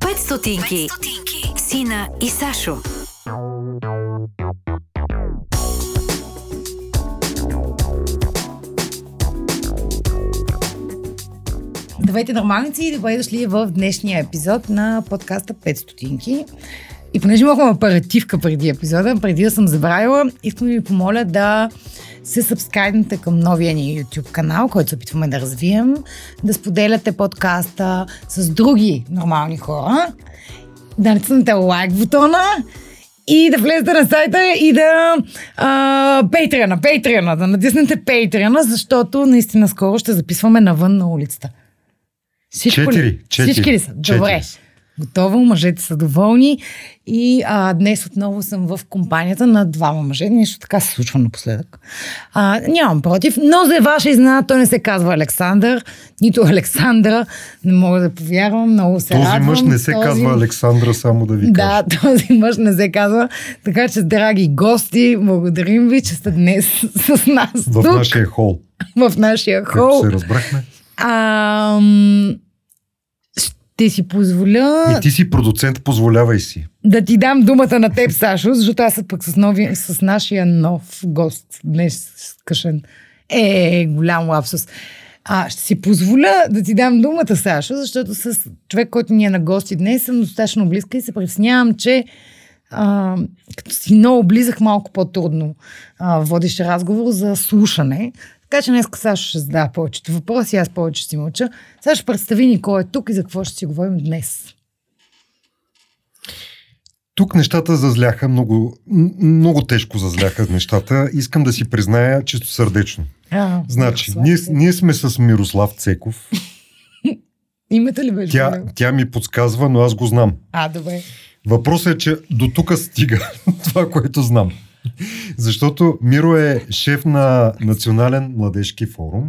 Пет стотинки. Сина и Сашо. Здравейте, нормалници, и добре дошли в днешния епизод на подкаста 5 стотинки. И понеже имахме апаративка преди епизода, преди да съм забравила, искам да ви помоля да се сабскрайбнете към новия ни YouTube канал, който се опитваме да развием, да споделяте подкаста с други нормални хора, да натиснете лайк бутона и да влезете на сайта и да а, Patreon, Patreon, да натиснете Patreon, защото наистина скоро ще записваме навън на улицата. Всичко ли? Четири, четири, Всички ли са? четири Добре. Готово, мъжете са доволни и а, днес отново съм в компанията на двама мъже. Нещо така се случва напоследък. А, нямам против, но за ваша изненада той не се казва Александър, нито Александра. Не мога да повярвам, много се Този радвам. мъж не се Този- казва Александра, само да ви Да, кажа. този мъж не се казва. Така че, драги гости, благодарим ви, че сте днес с нас В тук, нашия хол, в нашия както хол. се разбрахме. Ам, ще си позволя И ти си продуцент, позволявай си. да ти дам думата на теб, Сашо, защото аз съм пък с, нови, с нашия нов гост днес къшен. Е, голям лапсус. А, ще си позволя да ти дам думата, Сашо, защото с човек, който ни е на гости днес, съм достатъчно близка и се притеснявам, че а, като си много близък, малко по-трудно а, водиш разговор за слушане. Така че днес Сашо ще задава повечето въпроси, аз повече ще си мълча. Сашо, представи ни кой е тук и за какво ще си говорим днес. Тук нещата зазляха много, много тежко зазляха нещата. Искам да си призная чисто сърдечно. А, Значи, Мирослав, ние, ние сме с Мирослав Цеков. Името ли беше? Тя, тя ми подсказва, но аз го знам. А, добре. Въпросът е, че до тук стига това, което знам. Защото Миро е шеф на Национален младежки форум.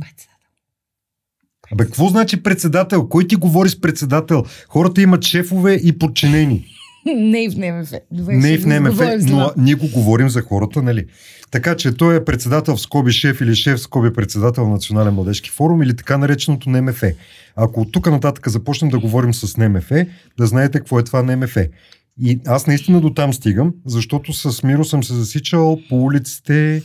Абе, какво значи председател? Кой ти говори с председател? Хората имат шефове и подчинени. Не и в НМФ. Не и в НМФ, но ние го говорим за хората, нали? Така че той е председател в скоби шеф или шеф в скоби председател на Национален младежки форум или така нареченото НМФ. Ако от тук нататък започнем да говорим с НМФ, да знаете какво е това НМФ. И аз наистина до там стигам, защото с Миро съм се засичал по улиците,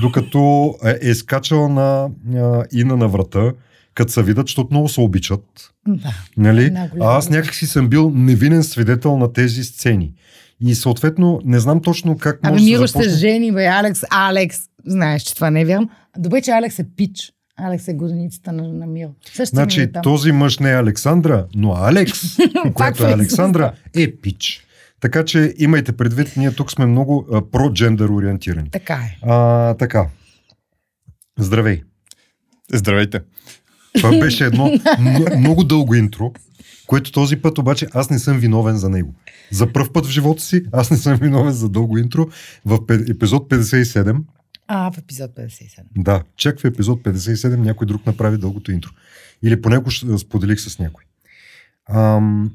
докато е, е скачал на а, Ина на врата, като се видят, защото много се обичат. Да. Нали? А аз някакси съм бил невинен свидетел на тези сцени. И съответно не знам точно как Абе, може Миро да ще започне. се жени, бе, Алекс. Алекс, знаеш, че това не е вярно. Добре, че Алекс е пич. Алекс е годеницата на, на Миро. Също Значи този мъж не е Александра, но Алекс, която е влиза Александра, е пич. Така че имайте предвид, ние тук сме много а, про-джендър ориентирани. Така е. А, така. Здравей. Здравейте. Това беше едно много дълго интро, което този път обаче аз не съм виновен за него. За първ път в живота си аз не съм виновен за дълго интро. В епизод 57 А, в епизод 57. Да, чак в епизод 57 някой друг направи дългото интро. Или поне го споделих с някой. Ам,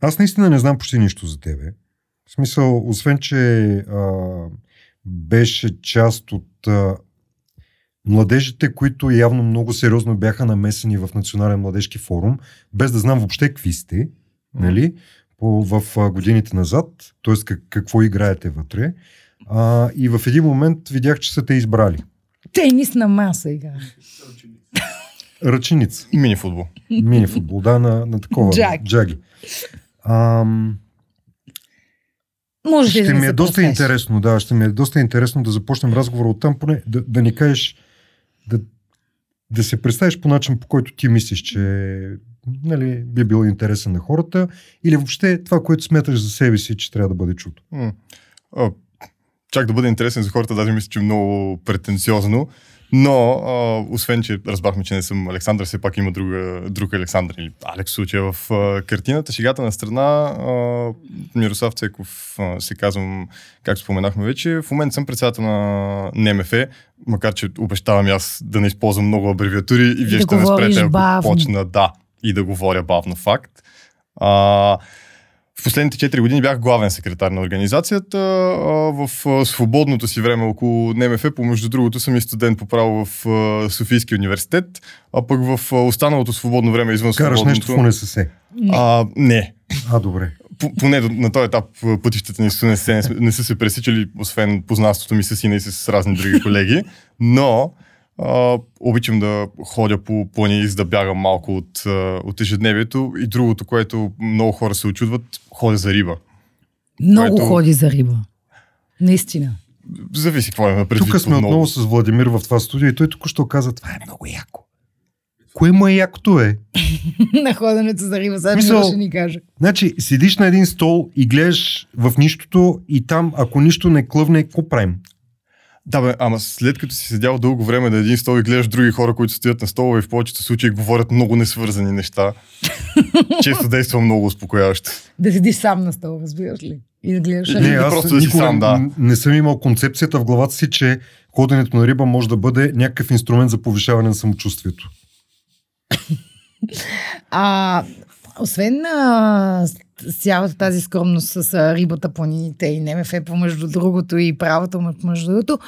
аз наистина не знам почти нищо за тебе. В смисъл, освен, че а, беше част от а, младежите, които явно много сериозно бяха намесени в Национален младежки форум, без да знам въобще какви сте, нали, по, в а, годините назад, т.е. Как, какво играете вътре. А, и в един момент видях, че са те избрали. Тенис на маса игра. Ръченица. Мини футбол. Мини футбол, да, на, на такова. Джаги. джаги. Ам, Може да ще не ми е се доста интересно, да, ще ми е доста интересно да започнем разговора от там, поне да, да ни кажеш, да, да се представиш по начин, по който ти мислиш, че нали, би бил интересен на хората, или въобще това, което смяташ за себе си, че трябва да бъде чуто. М. А, чак да бъде интересен за хората, даже мисля, че е много претенциозно. Но, а, освен, че разбрахме, че не съм Александър, все пак има друга, друг Александър или Алекс случая в а, картината. Шегата на страна, а, Мирослав Цеков а, се казвам, както споменахме вече. В момента съм председател на НМФ, макар че обещавам аз да не използвам много абревиатури и вие да ще ме спрете, ако бавно. почна да и да говоря бавно факт. А, в последните 4 години бях главен секретар на организацията. В свободното си време около НМФ, помежду другото, съм и студент по право в Софийския университет, а пък в останалото свободно време извън Караш свободното... нещо в УНСС. А, не. А, добре. Поне на този етап пътищата ни не, не са се пресичали, освен познанството ми с Сина и с разни други колеги, но а, обичам да ходя по планини, за да бягам малко от, от ежедневието и другото, което много хора се очудват, ходя за риба. Много Което- ходи за риба. Наистина. Зависи какво имаме предвид. Тук сме много. отново с Владимир в това студио и той току-що каза, това е много яко. Кое му е якото е? на ходенето за риба. Сега Мисъл- Мисъл... ще ни каже. Значи, седиш на един стол и гледаш в нищото и там, ако нищо не клъвне, какво правим? Да, бе, ама след като си седял дълго време на един стол и гледаш други хора, които стоят на стола и в повечето случаи говорят много несвързани неща, често действа много успокояващо. Да седиш сам на стол, разбираш ли? И да гледаш Не, аз просто да си никога сам, да. не съм имал концепцията в главата си, че ходенето на риба може да бъде някакъв инструмент за повишаване на самочувствието. А, освен а, цялата тази скромност с рибата, планините и НМФ помежду другото и правото между другото,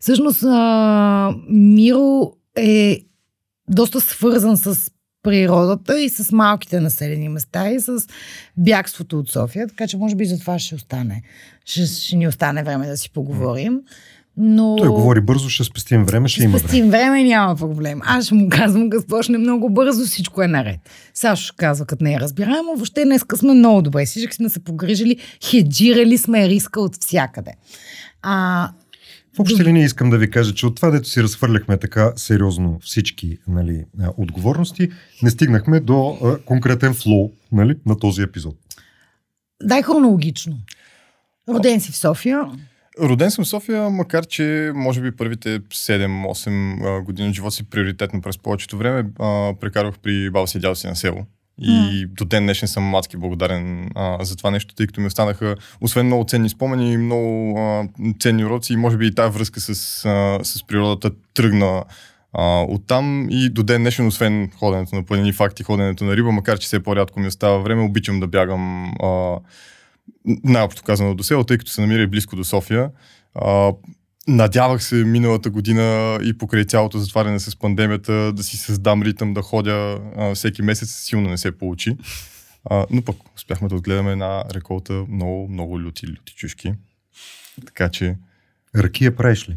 всъщност а, Миро е доста свързан с природата и с малките населени места и с бягството от София, така че може би за това ще остане. Ще, ще ни остане време да си поговорим. Но... Той говори бързо, ще спестим време, ще Ще има време. спестим време, няма проблем. Аз ще му казвам, като почне много бързо, всичко е наред. Сашо казва, като не е разбираемо, въобще днеска сме много добре. Всички сме се погрижили, хеджирали сме риска от всякъде. А, В общи линии искам да ви кажа, че от това, дето си разхвърляхме така сериозно всички нали, отговорности, не стигнахме до а, конкретен флоу нали, на този епизод. дай хронологично. Роден си в София. Роден съм в София, макар че може би първите 7-8 а, години от живота си приоритетно през повечето време а, прекарвах при баба си и дядо си на село. И до ден днешен съм адски благодарен а, за това нещо, тъй като ми останаха, освен много ценни спомени, много а, ценни уроци и може би и тази връзка с, а, с природата тръгна а, оттам и до ден днешен, освен ходенето на планини, факти, ходенето на риба, макар че все по-рядко ми остава време, обичам да бягам а, най-общо казано до село, тъй като се намира и близко до София. А, надявах се миналата година и покрай цялото затваряне с пандемията да си създам ритъм да ходя а, всеки месец. Силно не се получи. А, но пък успяхме да отгледаме една реколта много, много люти, люти чушки. Така че Ракия правиш ли?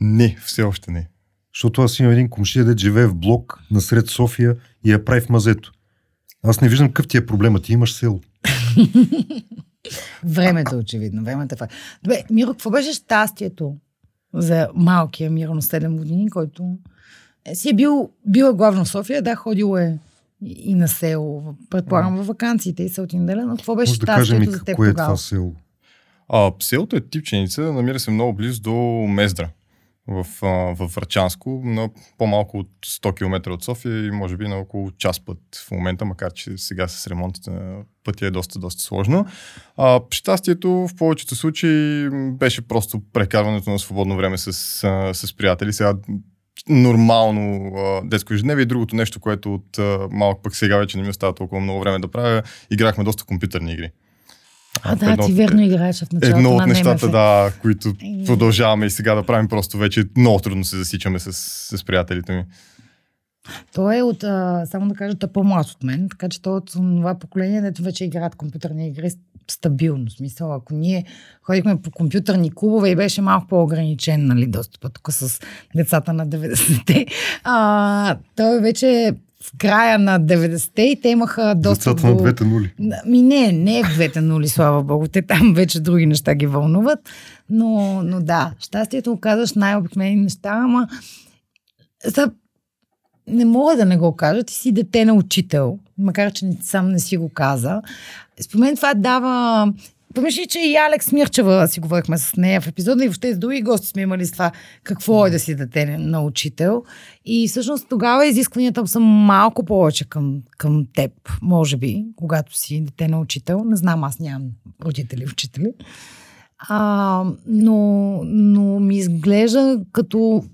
не, все още не. Защото аз имам един комшия, да живее в блок насред София и я прави в мазето. Аз не виждам какъв ти е проблема. Ти имаш село. Времето, очевидно. Времето е факт. Добре, Миро, какво беше щастието за малкия Миро на 7 години, който е, си е бил, бил е главно в София, да, ходил е и на село, предполагам във вакансиите и се отинделя, но какво беше Може да щастието за теб какво е тогава? това село. А, селото е типченица, намира се много близо до Мездра. В, а, в Врачанско, на по-малко от 100 км от София и може би на около час път в момента, макар че сега с ремонтите на пътя е доста, доста сложно. А, щастието в повечето случаи беше просто прекарването на свободно време с, а, с приятели. Сега нормално а, детско ежедневие и другото нещо, което от а, малък пък сега вече не ми остава толкова много време да правя, играхме доста компютърни игри. А, да, едно ти верно играеш в началото Едно на от нещата, НМФ. да, които продължаваме и сега да правим, просто вече много трудно се засичаме с, с приятелите ми. Той е от, а, само да кажа, той е по-млад от мен, така че той е от това поколение, дето вече играят компютърни игри стабилно. Смисъл, ако ние ходихме по компютърни клубове и беше малко по-ограничен, нали, достъпа тук с децата на 90-те, а, той вече в края на 90-те и те имаха достъп Децата на двете нули. Ми не, не в двете нули, слава богу. Те там вече други неща ги вълнуват. Но, но да, щастието казваш най-обикновени неща, ама за... не мога да не го кажа. Ти си дете на учител, макар че сам не си го каза. Според мен това дава... Помисли, че и Алекс Мирчева си говорихме с нея в епизода и въобще с други гости сме имали с това какво е да си дете на учител. И всъщност тогава изискванията са малко повече към, към теб, може би, когато си дете на учител. Не знам, аз нямам родители учители. А, но, но ми изглежда като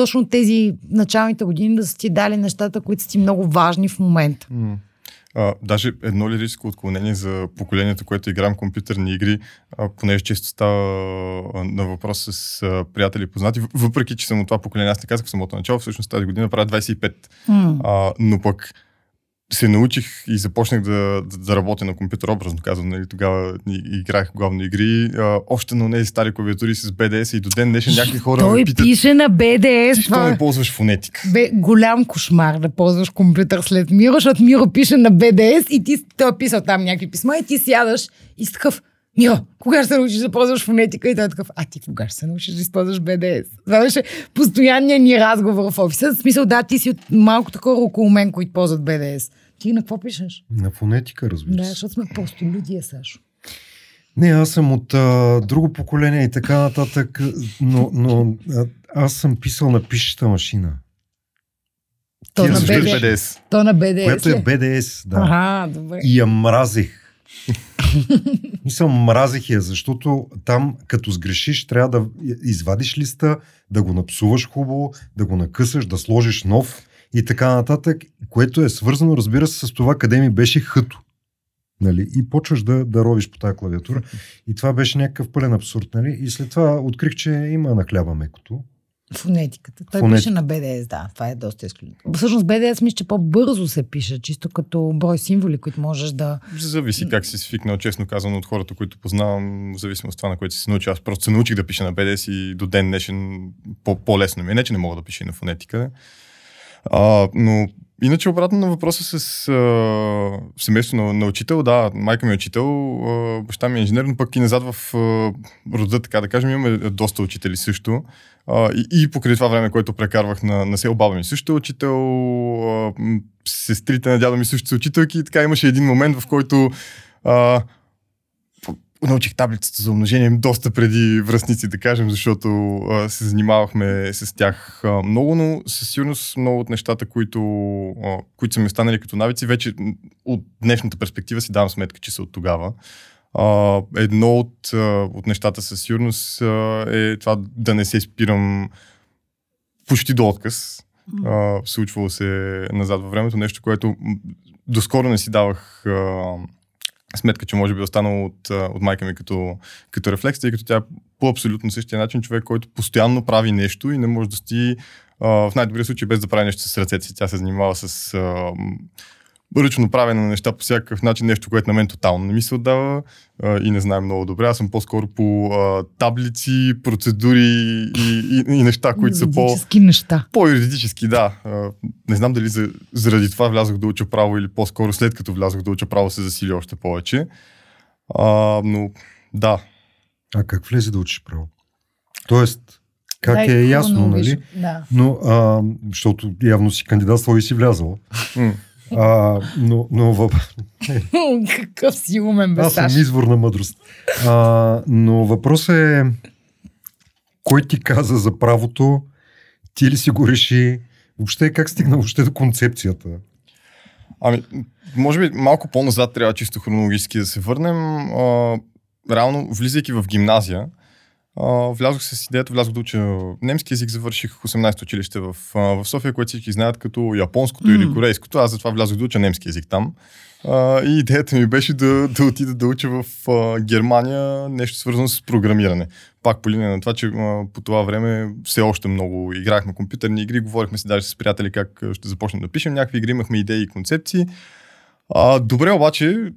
точно тези началните години да са ти дали нещата, които са ти много важни в момента. А, даже едно лирическо отклонение за поколението, което играем компютърни игри, а, понеже често става а, на въпрос с а, приятели и познати, въпреки че съм от това поколение, аз не казах в самото начало, всъщност тази година правя 25. М. А, но пък се научих и започнах да, да, да работя на компютър, образно казвам, нали, тогава играх главно игри, а, още на тези стари клавиатури с BDS и до ден днешен някакви хора Той ме питат, пише на BDS. защо Това не ползваш фонетика? бе голям кошмар да ползваш компютър след Миро, защото Миро пише на BDS и ти той е писал там някакви писма и ти сядаш и си такъв Миро, кога ще се научиш да ползваш фонетика? И той е такъв, а ти кога ще се научиш да използваш BDS? Това беше постоянният ни разговор в офиса. В смисъл, да, ти си от малкото хора около мен, които ползват BDS. Ти на какво пишеш? На фонетика, разбира Да, се. защото сме просто люди, е, Сашо. Не, аз съм от а, друго поколение и така нататък, но, но а, аз съм писал на пишеща машина, То Ти на BDS. BDS. То на BDS. която е? BDS. Да. Ага, добре. И я мразех. Мисля, мразех я, защото там, като сгрешиш, трябва да извадиш листа, да го напсуваш хубаво, да го накъсаш, да сложиш нов и така нататък, което е свързано, разбира се, с това къде ми беше хъто. Нали? И почваш да, да ровиш по тази клавиатура. И това беше някакъв пълен абсурд. Нали? И след това открих, че има на хляба мекото. Фонетиката. Той Фонетика. пише на BDS, да. Това е доста изключително. Всъщност BDS мисля, че по-бързо се пише, чисто като брой символи, които можеш да... Зависи как си свикнал, честно казано, от хората, които познавам, в зависимост от това, на което си се научи. Аз просто се научих да пиша на BDS и до ден днешен по- по-лесно ми е. Не, че не мога да пиша и на фонетика. А, но иначе обратно на въпроса с а, семейство на, на учител, да, майка ми е учител, а, баща ми е инженер, но пък и назад в а, рода, така да кажем, имаме доста учители също. А, и, и покрай това време, което прекарвах на, на село, баба ми също е учител, а, сестрите на дядо ми също са учителки и така имаше един момент, в който а, научих таблицата за умножение доста преди връзници, да кажем, защото а, се занимавахме с тях а, много, но със сигурност много от нещата, които, а, които са ми останали като навици, вече от днешната перспектива си давам сметка, че са от тогава. А, едно от, а, от нещата със сигурност а, е това да не се спирам почти до отказ. А, случвало се назад във времето, нещо, което доскоро не си давах а, сметка, че може би е останало от, от майка ми като, като рефлекс, тъй като тя по абсолютно същия начин човек, който постоянно прави нещо и не може да стои а, в най-добрия случай без да прави нещо с ръцете си. Тя се занимава с ръчно правене на неща по всякакъв начин, нещо, което на мен тотално не ми се отдава а, и не знае много добре. Аз съм по-скоро по а, таблици, процедури и, и, и неща, които са по... Юридически неща. По-юридически, да. А, Не знам дали за, заради това влязох да уча право или по-скоро след като влязох да уча право се засили още повече. А, но да, А как влезе да учиш право? Тоест, как Дай е ясно, нали? Да. Но, а, защото явно си кандидатствал и си влязал. А, но, но въп... Какъв си умен, бе, аз съм извор на мъдрост. А, но въпросът е кой ти каза за правото, ти ли си го реши, въобще как стигна въобще до концепцията? Ами, може би малко по-назад трябва чисто хронологически да се върнем. А, реално, влизайки в гимназия, влязох с идеята, влязох да уча немски язик, завърших 18 училище в, в София, което всички знаят като японското М. или корейското. Аз затова влязох да уча немски язик там. А, и идеята ми беше да, да отида да уча в а, Германия нещо свързано с програмиране. Пак по линия на това, че а, по това време все още много играхме компютърни игри, говорихме си даже с приятели как ще започнем да пишем някакви игри, имахме идеи и концепции. А, добре, обаче,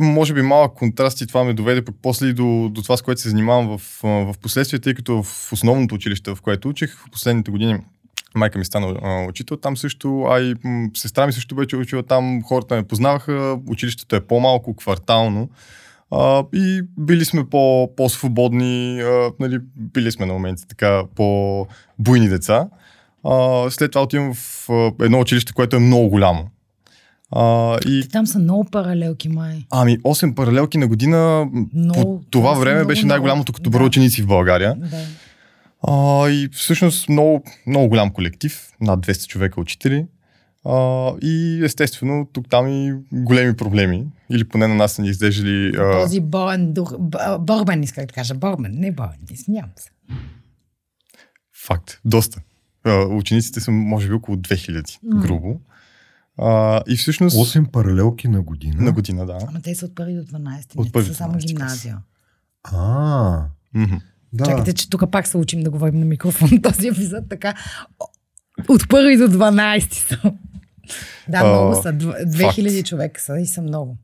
може би малък контраст и това ме доведе пък после и до, до това, с което се занимавам в, в последствие, тъй като в основното училище, в което учих, в последните години майка ми стана учител там също, а и сестра ми също беше учила там, хората ме познаваха, училището е по-малко, квартално. А, и били сме по, по-свободни, а, нали, били сме на моменти така по-буйни деца. А, след това отивам в едно училище, което е много голямо. А, и там са много паралелки, май. Ами, 8 паралелки на година Много, по това време много, беше най-голямото като брой Да. ученици в България. Да. А, и всъщност много, много голям колектив, над 200 човека учители. А, и естествено, тук там и големи проблеми. Или поне на нас са ни изглеждали... а, Този боен дух, борбен, исках да кажа. Борбен, не боен, извинявам се. Факт. Доста. А, учениците са, може би, около 2000, М. грубо. А, и всъщност... 8 паралелки на година. На година, да. Ама те са от първи до 12. От първи са само 12 клас. гимназия. А, да. Чакайте, че тук пак се учим да говорим на микрофон този епизод, така. От първи до 12 са. Да, А, много са. Дв- 2000 факт. човека са и са много.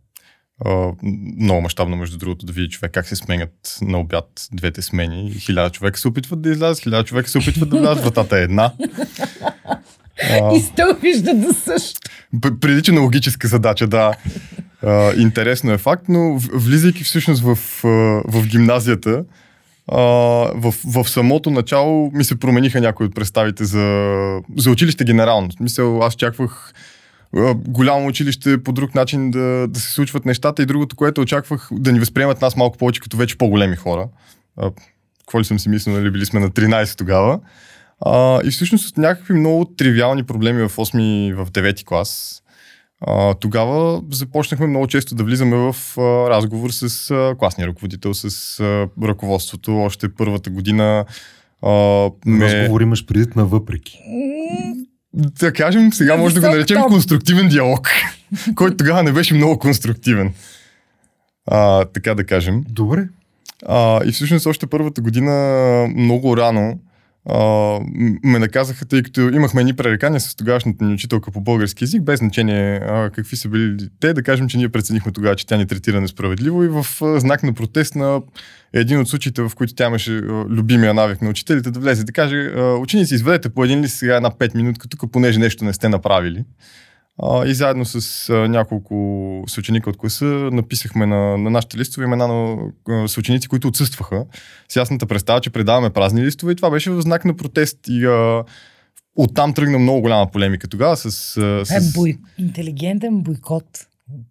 А, много мащабно, между другото, да види човек как се сменят на обяд двете смени. Хиляда човека се опитват да излязат, хиляда човека се опитват да влязат, вратата е една. А, И сте виждат също. П- Прилича на логическа задача, да. А, интересно е факт, но влизайки всъщност в, в гимназията, а, в, в самото начало ми се промениха някои от представите за, за училище генерално. В смисъл, аз очаквах голямо училище по друг начин да, да се случват нещата и другото, което очаквах да ни възприемат нас малко повече като вече по-големи хора. А, какво ли съм си мислил, нали, били сме на 13 тогава. А, и всъщност от някакви много тривиални проблеми в 8 и в 9 клас. А, тогава започнахме много често да влизаме в а, разговор с а, класния ръководител, с а, ръководството. Още първата година а, ме... Разговор имаш предвид на въпреки. Да кажем, сега може да го наречем конструктивен диалог, който тогава не беше много конструктивен. А, така да кажем. Добре. А, и всъщност още първата година много рано ме наказаха, тъй като имахме едни пререкания с тогавашната ни учителка по български язик, без значение а, какви са били те. Да кажем, че ние преценихме тогава, че тя ни третира несправедливо и в а, знак на протест на един от случаите, в които тя имаше любимия навик на учителите, да влезе да каже, ученици, изведете по един лист сега една 5 минутка, тук понеже нещо не сте направили. А, и заедно с а, няколко съученика от класа написахме на, на нашите листове имена на а, съученици, които отсъстваха. С ясната представа, че предаваме празни листове и това беше в знак на протест. И а, оттам тръгна много голяма полемика тогава с... Това е с... бой... интелигентен бойкот.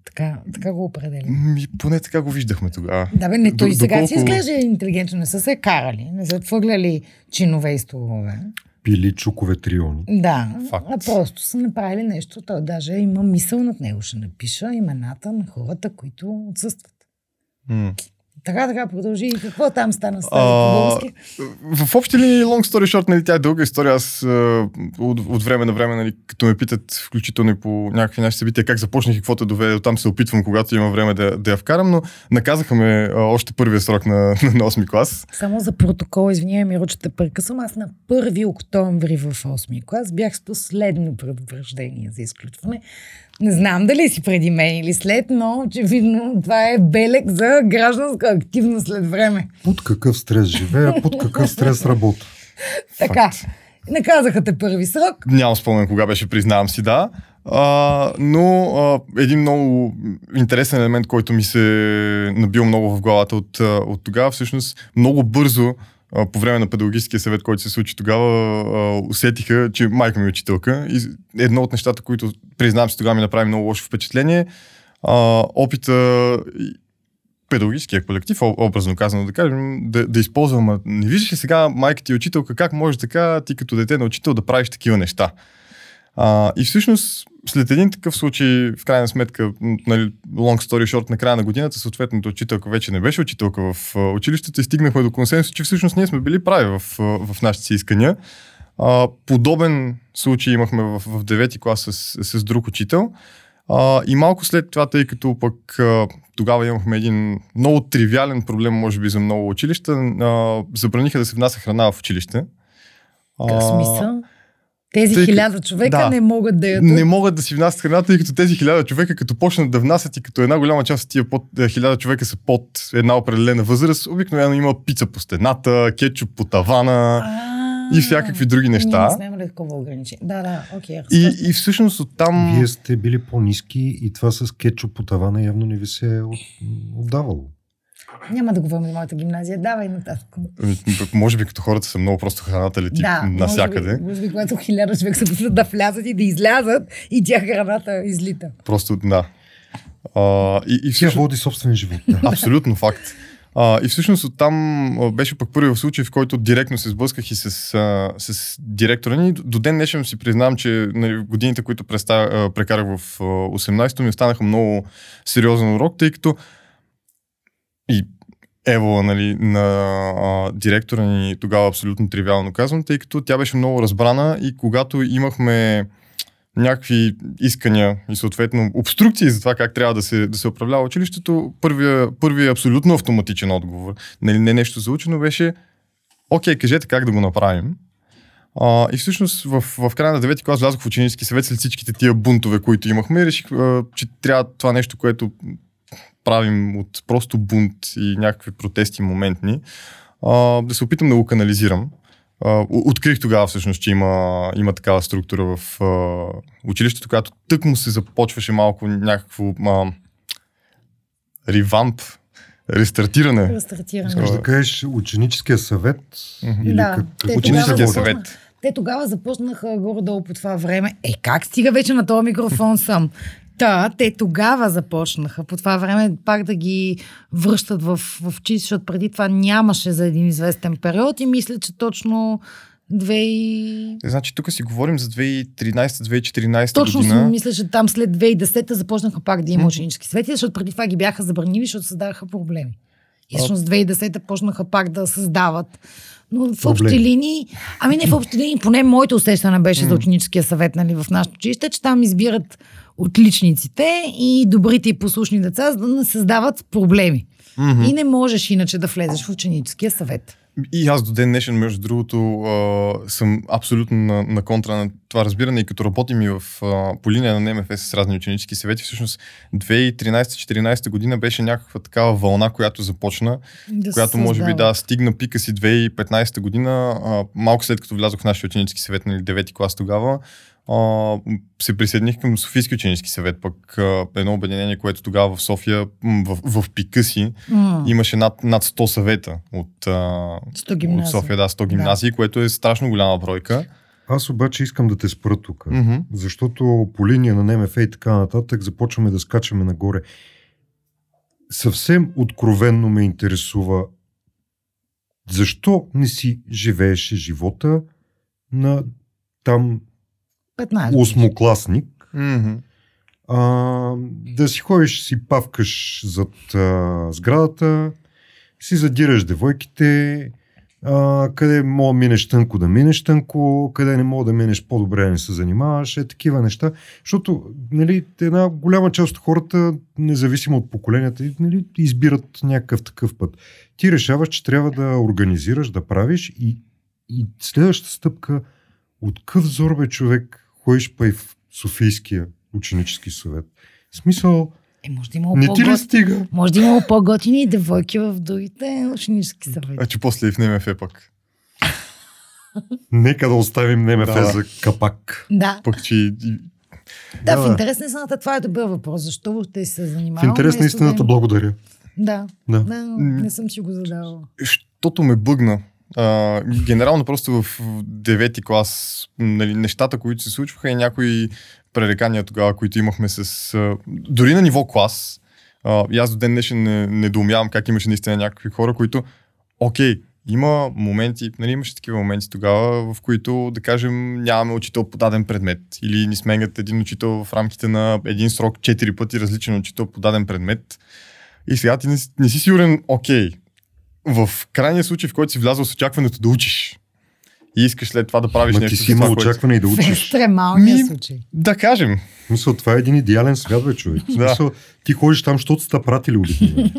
Така, така го определям. Ми, поне така го виждахме тогава. Да, бе, не, той До- сега си доколко- изглежда интелигентно. Не са се карали, не са твъргляли чинове и столове. Пили чукове триони. Да, Факт. а просто са направили нещо. Той даже има мисъл над него. Ще напиша имената на хората, които отсъстват. М. Така, така, продължи. И какво там стана с тази? В общи линии, long story short, нали, тя е дълга история. Аз от, от време на време, нали, като ме питат, включително и по някакви наши събития, как започнах и какво те доведе, там се опитвам, когато има време да, да я вкарам, но наказаха ме а, още първия срок на, на 8 клас. Само за протокол, извинявай ми, те прекъсвам. Аз на 1 октомври в 8 клас бях с последно предупреждение за изключване. Не знам дали си преди мен или след, но очевидно това е белег за гражданска активност след време. Под какъв стрес живея, под какъв стрес работя. Така. Наказаха те първи срок. Нямам спомен кога беше, признавам си, да. А, но а, един много интересен елемент, който ми се набил много в главата от, от тогава, всъщност много бързо по време на педагогическия съвет, който се случи тогава, усетиха, че майка ми е учителка. И едно от нещата, които признавам си тогава ми направи много лошо впечатление, опита педагогическия колектив, об- образно казано да кажем, да, да използвам. Не виждаш ли сега майка ти е учителка, как може така ти като дете на учител да правиш такива неща? А, и всъщност, след един такъв случай, в крайна сметка, нали, long story short, на края на годината, съответната учителка вече не беше учителка в училището и стигнахме до консенсус, че всъщност ние сме били прави в, в нашите си искания. А, подобен случай имахме в, в 9 клас с, с друг учител. А, и малко след това, тъй като пък а, тогава имахме един много тривиален проблем, може би за много училища, а, забраниха да се внася храна в училище. Какъв А, смисъл? Тези тъй хиляда човека да. не могат да ядат. не могат да си внасят храната, тъй като тези хиляда човека, като почнат да внасят и като една голяма част от тия под, е, хиляда човека са под една определена възраст, обикновено има пица по стената, кетчуп по тавана и всякакви други неща. Ние не сме имали такова ограничение. Да, да, окей. И, разкажи. и всъщност оттам... Вие сте били по-низки и това с кетчуп по тавана явно не ви се е от- отдавало. Няма да говорим за моята гимназия. Давай нататък. Ами, Може би като хората са много просто храната лети Да, навсякъде. Може би, може би, когато хиляда човек се опитват да влязат и да излязат и тя храната излита. Просто, да. А, и, и Тя всъщност, води собствен живот. Да. абсолютно факт. А, и всъщност оттам беше пък първият случай, в който директно се сблъсках и с, а, с директора ни. До ден днешен си признавам, че нали, годините, които представя, а, прекарах в а, 18-то, ми останаха много сериозен урок, тъй като и Ево, нали, на а, директора ни тогава абсолютно тривиално казвам, тъй като тя беше много разбрана и когато имахме някакви искания и съответно обструкции за това как трябва да се, да се управлява училището, първия, първия абсолютно автоматичен отговор, нали, не нещо заучено, беше окей, кажете как да го направим. А, и всъщност в, в края на 9 клас влязох в ученически съвет след всичките тия бунтове, които имахме и реших, а, че трябва това нещо, което правим от просто бунт и някакви протести моментни, а, да се опитам да го канализирам. А, открих тогава всъщност, че има, има такава структура в а, училището, която тък му се започваше малко някакво а, ревамп, рестартиране. Рестартиране. Искаш да кажеш ученическия съвет? Или Да, как, те Ученическия съвет. Те тогава започнаха горе-долу по това време. Е, как стига вече на този микрофон съм? Та, те тогава започнаха по това време пак да ги връщат в, в училище, защото преди това нямаше за един известен период и мисля, че точно две и... Е, Значи тук си говорим за 2013-2014 Точно година. си мисля, че там след 2010 започнаха пак да има ученически свети, защото преди това ги бяха забранили, защото създадаха проблеми. И всъщност 2010 почнаха пак да създават. Но в общи Проблеми. линии, ами не в общи линии, поне моето усещане беше за ученическия съвет нали, в нашото училище, че там избират отличниците и добрите и послушни деца, за да не създават проблеми. Мгм. И не можеш иначе да влезеш в ученическия съвет. И аз до ден днешен, между другото, а, съм абсолютно на, на контра на това разбиране и като работим и в, а, по линия на НМФ с разни ученически съвети, всъщност 2013-2014 година беше някаква такава вълна, която започна, Да която може би да стигна пика си 2015 година, а, малко след като влязох в нашия ученически съвет, нали, 9 клас тогава, а, се присъединих към Софийски ученически съвет, пък а, едно обединение, което тогава в София, в, в пика си, М, имаше над, над 100 съвета от, а, 100 от гимназии. София, да, 100 гимназии, което е страшно голяма бройка. Аз обаче искам да те спра тук, Мгм. защото по линия на НМФ и така нататък започваме да скачаме нагоре. Съвсем откровенно ме интересува защо не си живееше живота на там 15. осмокласник, Мгм. а, да си ходиш, си павкаш зад а, сградата, си задираш девойките, а, къде мога да минеш тънко да минеш тънко, къде не мога да минеш по-добре да не се занимаваш, е такива неща. Защото нали, една голяма част от хората, независимо от поколенията, нали, избират някакъв такъв път. Ти решаваш, че трябва да организираш, да правиш и, и следващата стъпка, от къв взор бе човек ходиш па и в Софийския ученически съвет. В смисъл, Е, може да има не ти ли по-готини. стига? Може да има по-готини девойки в другите ученически съвети. А че после и в НМФ пък. Нека да оставим НМФ Да. за капак. Да, Пък че да, Да, в интерес на истината това е добър въпрос. Защо въобще се В занимавам? интерес на истината, да... благодаря. Да, Да. да, не съм си го задавала. Щото ме бъгна. А, генерално просто в девети клас нали, нещата, които се случваха и някои пререкания тогава, които имахме с... А, дори на ниво клас, а, и аз до ден днешен не, недоумявам как имаше наистина някакви хора, които, окей, има моменти, нали имаше такива моменти тогава, в които, да кажем, нямаме учител по даден предмет или ни сменят един учител в рамките на един срок четири пъти различен учител по даден предмет. И сега ти не, не си сигурен, окей, в крайния случай, в който си влязъл с очакването да учиш и искаш след това да правиш Ма ти нещо. си за имал очакване и да В учиш. екстремалния Ми- случай. Да кажем. В смисъл, това е един идеален свят, бе, човек. В Да. смисъл, ти ходиш там, защото сте пратили обикновено.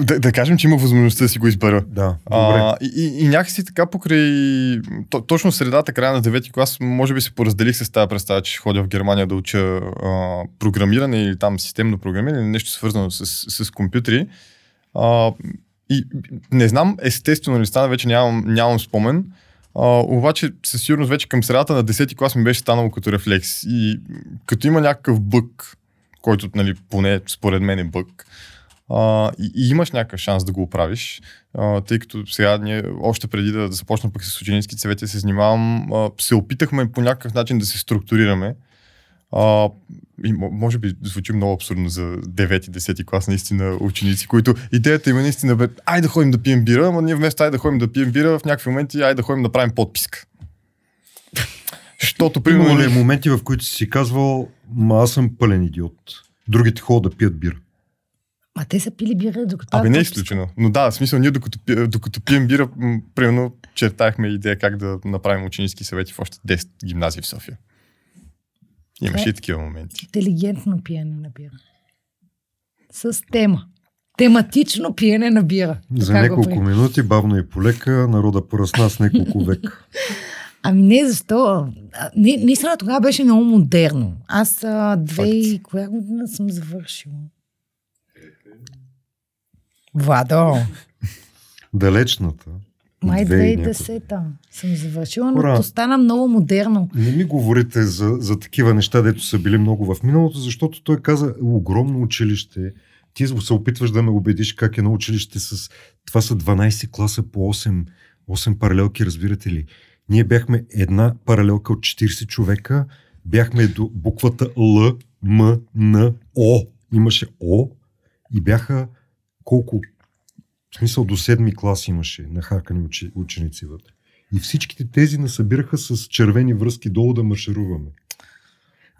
Да, да кажем, че имах възможността да си го избера. Да, добре. А, и, и, някакси така покрай... То, точно в средата, края на 9 клас, може би се поразделих с тази представа, че ходя в Германия да уча а, програмиране или там системно програмиране или нещо свързано с, с компютри. А, и не знам, естествено ли стана, вече нямам, нямам спомен. А, обаче със сигурност вече към средата на 10 клас ми беше станало като рефлекс. И като има някакъв бък, който нали, поне според мен е бък, а, и, и имаш някакъв шанс да го оправиш, а, тъй като сега ние, още преди да, да започна пък с ученически съвети се занимавам, а, се опитахме по някакъв начин да се структурираме. А, и мо- може би звучи много абсурдно за 9-10 клас наистина ученици, които идеята им е наистина, бе, ай да ходим да пием бира, ама ние вместо ай да ходим да пием бира, в някакви моменти ай да ходим да правим подписка. Защото, примерно, Имало ли е моменти, в които си си казвал, ма аз съм пълен идиот. Другите ходят да пият бира. А те са пили бира докато... Абе, не е изключено. Но да, в смисъл, ние докато, докато пием бира, примерно, чертахме идея как да направим ученически съвети в още 10 гимназии в София. Имаше и такива моменти. Интелигентно пиене на бира. С тема. Тематично пиене на бира. За Така няколко минути, бавно и полека, народа поръсна с няколко века. Ами не, защо? Не, наистина тогава беше много модерно. Аз а, две и... Коя година съм завършила? Владо, Далечната. Май Две и няколко. 2010-та съм завършила, но Хора. то стана много модерно. Не ми говорите за, за такива неща, дето са били много в миналото, защото той каза огромно училище. Ти се опитваш да ме убедиш как е на училище с... Това са 12 класа по 8, 8 паралелки, разбирате ли? Ние бяхме една паралелка от 40 човека, бяхме до буквата Л, М, Н, О. Имаше О и бяха колко? В смисъл до седми клас имаше нахаркани учи, ученици вътре. И всичките тези насъбираха с червени връзки долу да маршируваме.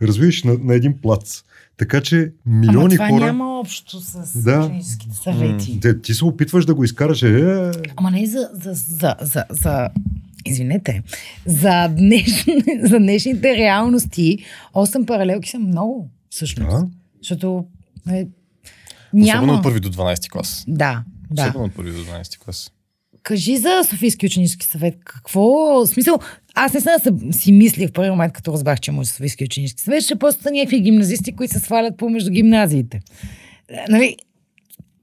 Разбираш, на, на един плац. Така че Ама милиони това хора... няма общо с Да. ученическите съвети. Те, ти се опитваш да го изкараш. Е, Ама не за, за, за, за, за извинете, за, днеш, за днешните реалности 8 паралелки са много, всъщност. да. Защото е, Особено няма... от първи до 12 клас. Да, да. Особено от първи до 12 клас. Кажи за Софийски ученически съвет. Какво? В смисъл, аз не съм си мислих в първи момент, като разбрах, че може Софийски ученически съвет, ще просто са някакви гимназисти, които се свалят помежду гимназиите. Е, Нали?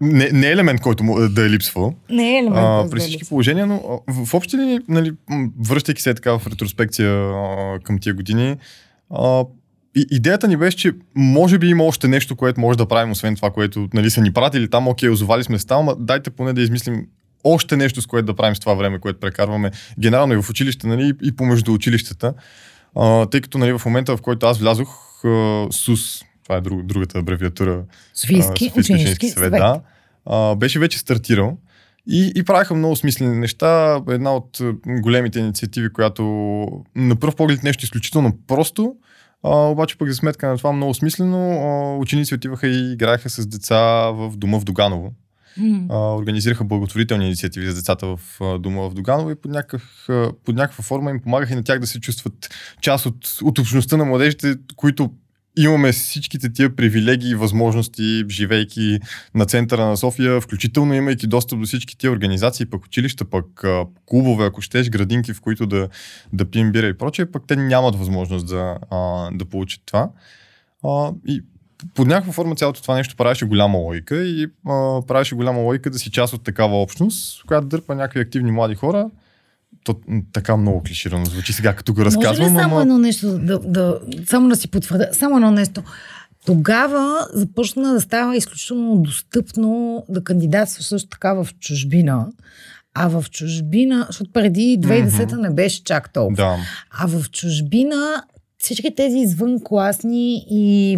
Не, не е елемент, който му, да е липсвал. Не е елемент. А, при да всички положения, но в, в общи линии, нали, връщайки се така в ретроспекция а, към тия години, а, и, идеята ни беше, че може би има още нещо, което може да правим, освен това, което нали, са ни пратили там, окей, озовали сме стал, ама дайте поне да измислим още нещо, с което да правим с това време, което прекарваме генерално и в училище, нали, и помежду училищата. А, тъй като нали, в момента, в който аз влязох, а, СУС, това е друг, другата абревиатура, Софийски, ученически съвет. да, а, беше вече стартирал и, и правиха много смислени неща. Една от големите инициативи, която на пръв поглед нещо изключително просто, а, обаче пък за сметка на това много смислено, а, ученици отиваха и играеха с деца в дома в Доганово. М. А, организираха благотворителни инициативи за децата в а, дома в Доганово и под, някакъв, под някаква форма им помагаха и на тях да се чувстват част от, от общността на младежите, които имаме всичките тия привилегии и възможности, живейки на центъра на София, включително имайки достъп до всички тия организации, пък училища, пък клубове, ако щеш, градинки, в които да, да пием бира и прочее, пък те нямат възможност да, да получат това. А, и под някаква форма цялото това нещо правеше голяма логика и правеше голяма логика да си част от такава общност, която дърпа някакви активни млади хора. То така много клиширано звучи сега, като го разказвам, Може ли само ама... едно нещо, да, да, само да си потвърда, само едно нещо. Тогава започна да става изключително достъпно да кандидатства също така в чужбина. А в чужбина, защото преди 2010 не беше чак толкова. Да. А в чужбина всички тези извънкласни и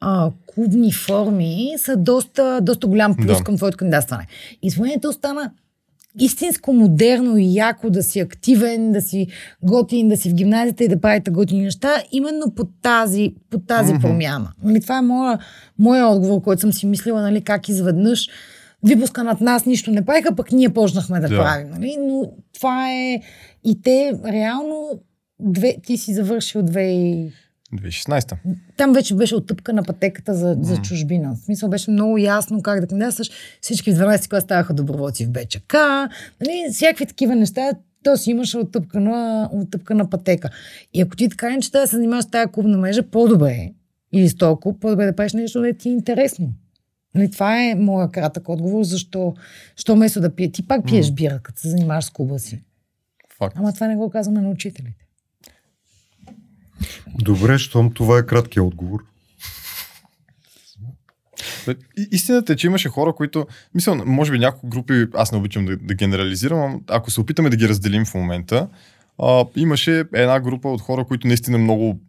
а, клубни форми са доста, доста голям плюс Да. към твоето кандидатстване. И спомението стана истинско модерно и яко да си активен, да си готин, да си в гимназията и да правите готини неща, именно по тази, по тази Мгм. промяна. Нали, това е моя, моя отговор, който съм си мислила, нали, как изведнъж випуска над нас нищо не правиха, пък ние почнахме да, Да. правим. Нали? Но това е... И те реално... Две, ти си завършил две и... 2016-та. Там вече беше оттъпка на пътеката за, за М. чужбина. В смисъл беше много ясно как да кандидатстваш. Всички в 12 клас ставаха доброволци в БЧК. Нали, всякакви такива неща. То си имаше оттъпка на, оттъпка на пътека. И ако ти така не че да се занимаваш с тази клубна мрежа, по-добре е. Или с по-добре да правиш нещо, да ти е интересно. Нали, това е моя кратък отговор, защо, защо вместо да пие. Ти пак пиеш бира, като се занимаваш с клуба си. Факт. Ама това не го казваме на учителите. Добре, щом това е краткият отговор. Истината е, че имаше хора, които, мисля, може би няколко групи, аз не обичам да, да генерализирам, ако се опитаме да ги разделим в момента, а, имаше една група от хора, които наистина много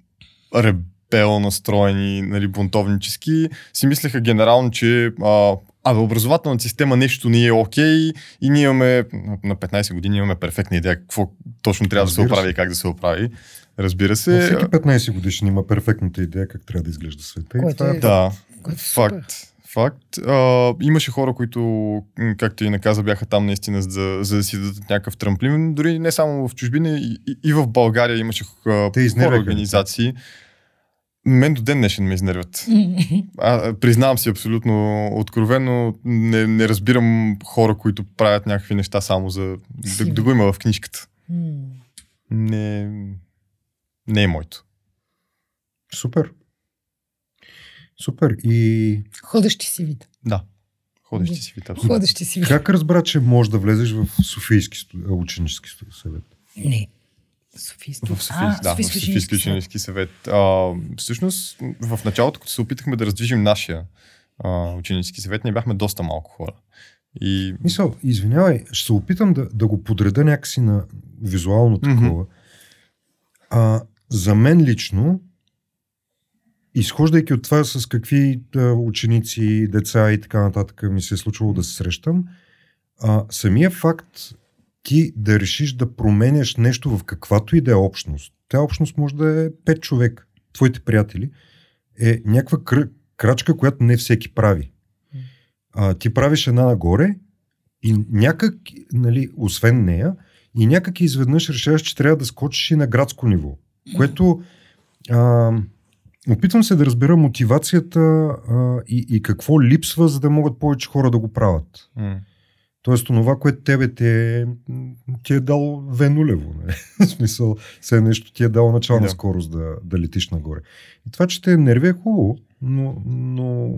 ребел настроени, нали, бунтовнически, си мислеха генерално, че а, абе, образователната система нещо не е окей и ние имаме, на 15 години имаме перфектна идея какво точно трябва да Разбира се. оправи и как да се оправи. Разбира Но се. всеки 15 годишен има перфектната идея как трябва да изглежда света. И Което това е- е Да, Което е факт. Факт. А, имаше хора, които, както и наказа, бяха там наистина, за, да- за да си дадат някакъв трамплин. Дори не само в чужбина, и, и, и в България имаше Те хора, организации. Мен до ден днешен ме изнервят. А, признавам си абсолютно откровено, не, не разбирам хора, които правят някакви неща само за да, да го има в книжката. Не, не е моето. Супер. Супер. И Ходещи си вид. Да. Ходещи си вид. абсолютно. Ходещи си вид. как разбра, че можеш да влезеш в Софийски ученически съвет? Не. Софийски. В да, в Софийски ученически съвет. А, всъщност, в началото, като се опитахме да раздвижим нашия а, ученически съвет, ние бяхме доста малко хора. И Мисъл, извинявай, ще се опитам да, да го подреда някакси на визуално такова. А, за мен лично, изхождайки от това с какви ученици, деца и така нататък ми се е случвало да се срещам, а, самия факт ти да решиш да променяш нещо в каквато и да е общност. Тя общност може да е пет човек, твоите приятели, е някаква кр- крачка, която не всеки прави. А, ти правиш една нагоре и някак, нали, освен нея, и някак изведнъж решаваш, че трябва да скочиш и на градско ниво. Което а, опитвам се да разбера мотивацията а, и, и какво липсва, за да могат повече хора да го правят. Тоест, това, което тебе те, ти е дал венулево. Не? В смисъл, все нещо ти е дало начална Да. скорост да, да летиш нагоре. И това, че те нерви е хубаво, но, но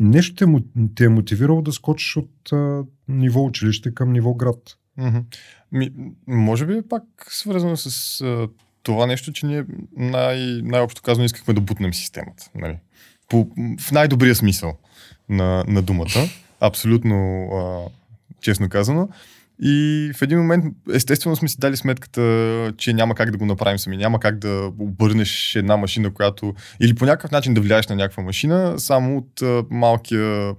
нещо те, те е мотивирало да скочиш от а, ниво училище към ниво град. Мгм. Ми, може би е пак свързано с а, това нещо, че ние най- най-общо казано искахме да бутнем системата. Нали? По, в най-добрия смисъл на, на думата. Абсолютно а, честно казано. И в един момент, естествено, сме си дали сметката, че няма как да го направим сами. Няма как да обърнеш една машина, която. или по някакъв начин да влияеш на някаква машина, само от а, малкия.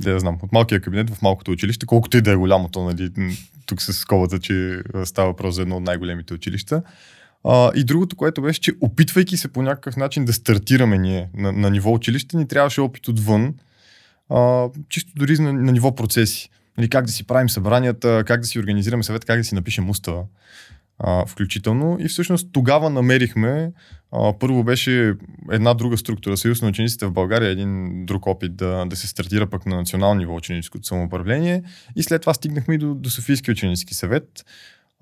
Да, знам, от малкия кабинет в малкото училище, колкото и да е голямото, нали, м, тук с сковата, че става въпрос за едно от най-големите училища. А, и другото, което беше, че опитвайки се по някакъв начин да стартираме ние на, на ниво училище, ни трябваше опит отвън, а, чисто дори на, на ниво процеси. Нали, как да си правим събранията, как да си организираме съвет, как да си напишем устава. А, включително. И всъщност тогава намерихме, а, първо беше една друга структура, Съюз на учениците в България, един друг опит да, да се стартира пък на национално ниво ученическото самоуправление. И след това стигнахме и до, до Софийски ученически съвет.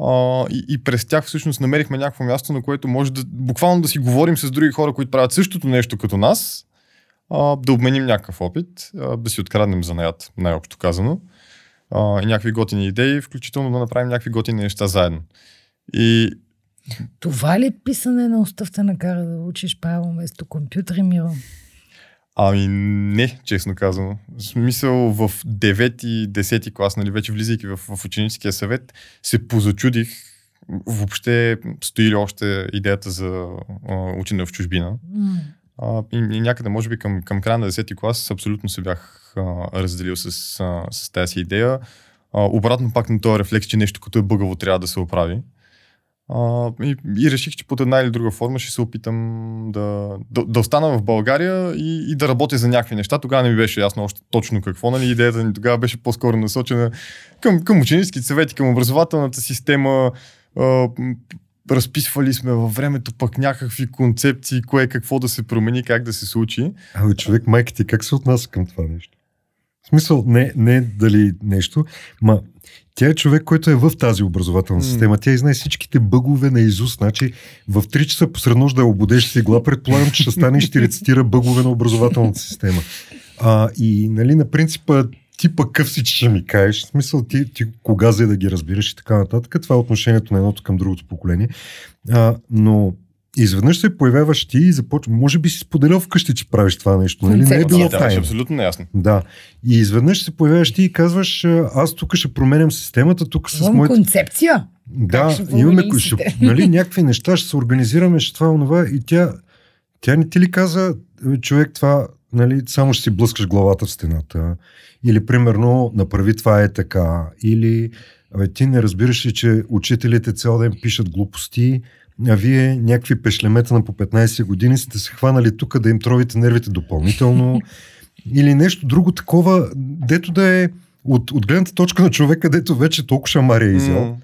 А, и, и през тях всъщност намерихме някакво място, на което може да буквално да си говорим с други хора, които правят същото нещо като нас, а, да обменим някакъв опит, а, да си откраднем занаят, най-общо казано, а, и някакви готини идеи, включително да направим някакви готини неща заедно. И Това ли е писане на устав те накара да учиш право вместо компютъри, Миро? Ами не, честно казано. В смисъл в 9-10 клас, нали, вече влизайки в, в ученическия съвет, се позачудих въобще стои ли още идеята за а, учене в чужбина. М. А, и, и някъде, може би, към, към края на 10-ти клас абсолютно се бях а, разделил с, а, с тази идея. А, обратно пак на този рефлекс, че нещо като е бъгаво трябва да се оправи. И, и реших, че под една или друга форма ще се опитам да, да, да остана в България и, и да работя за някакви неща. Тогава не ми беше ясно още точно какво. Нали? Идеята ни тогава беше по-скоро насочена към, към ученическите съвети, към образователната система. А, разписвали сме във времето пък някакви концепции, кое какво да се промени, как да се случи. Абе, човек, майка ти, как се отнася към това нещо? В смисъл, не, не дали нещо, ма тя е човек, който е в тази образователна система. Тя знае всичките бъгове на Изус. Значи в 3 часа посред нощ да обудеш си игла, предполагам, че ще стане и ще ти рецитира бъгове на образователната система. А, и нали, на принципа ти пък къв си, че ще ми кажеш. В смисъл ти, ти кога за да ги разбираш и така нататък. Това е отношението на едното към другото поколение. А, но изведнъж се появяваш ти и започва. Може би си споделял вкъщи, че правиш това нещо. Нали? Не е било Да, тайна. абсолютно неясно. Да. И изведнъж се появяваш ти и казваш, а, аз тук ще променям системата, тук с Имам моите... концепция. Да, ще имаме ще, нали, някакви неща, ще се организираме, ще това, онова. И тя, тя не ти ли каза, «Бе, човек, това, нали, само ще си блъскаш главата в стената. Или, примерно, направи това е така. Или, абе, ти не разбираш ли, че учителите цял ден пишат глупости, а вие някакви пешлемета на по 15 години сте се хванали тук да им тровите нервите допълнително. Или нещо друго такова, дето да е от, от гледната точка на човека, дето вече толкова шамари е изял.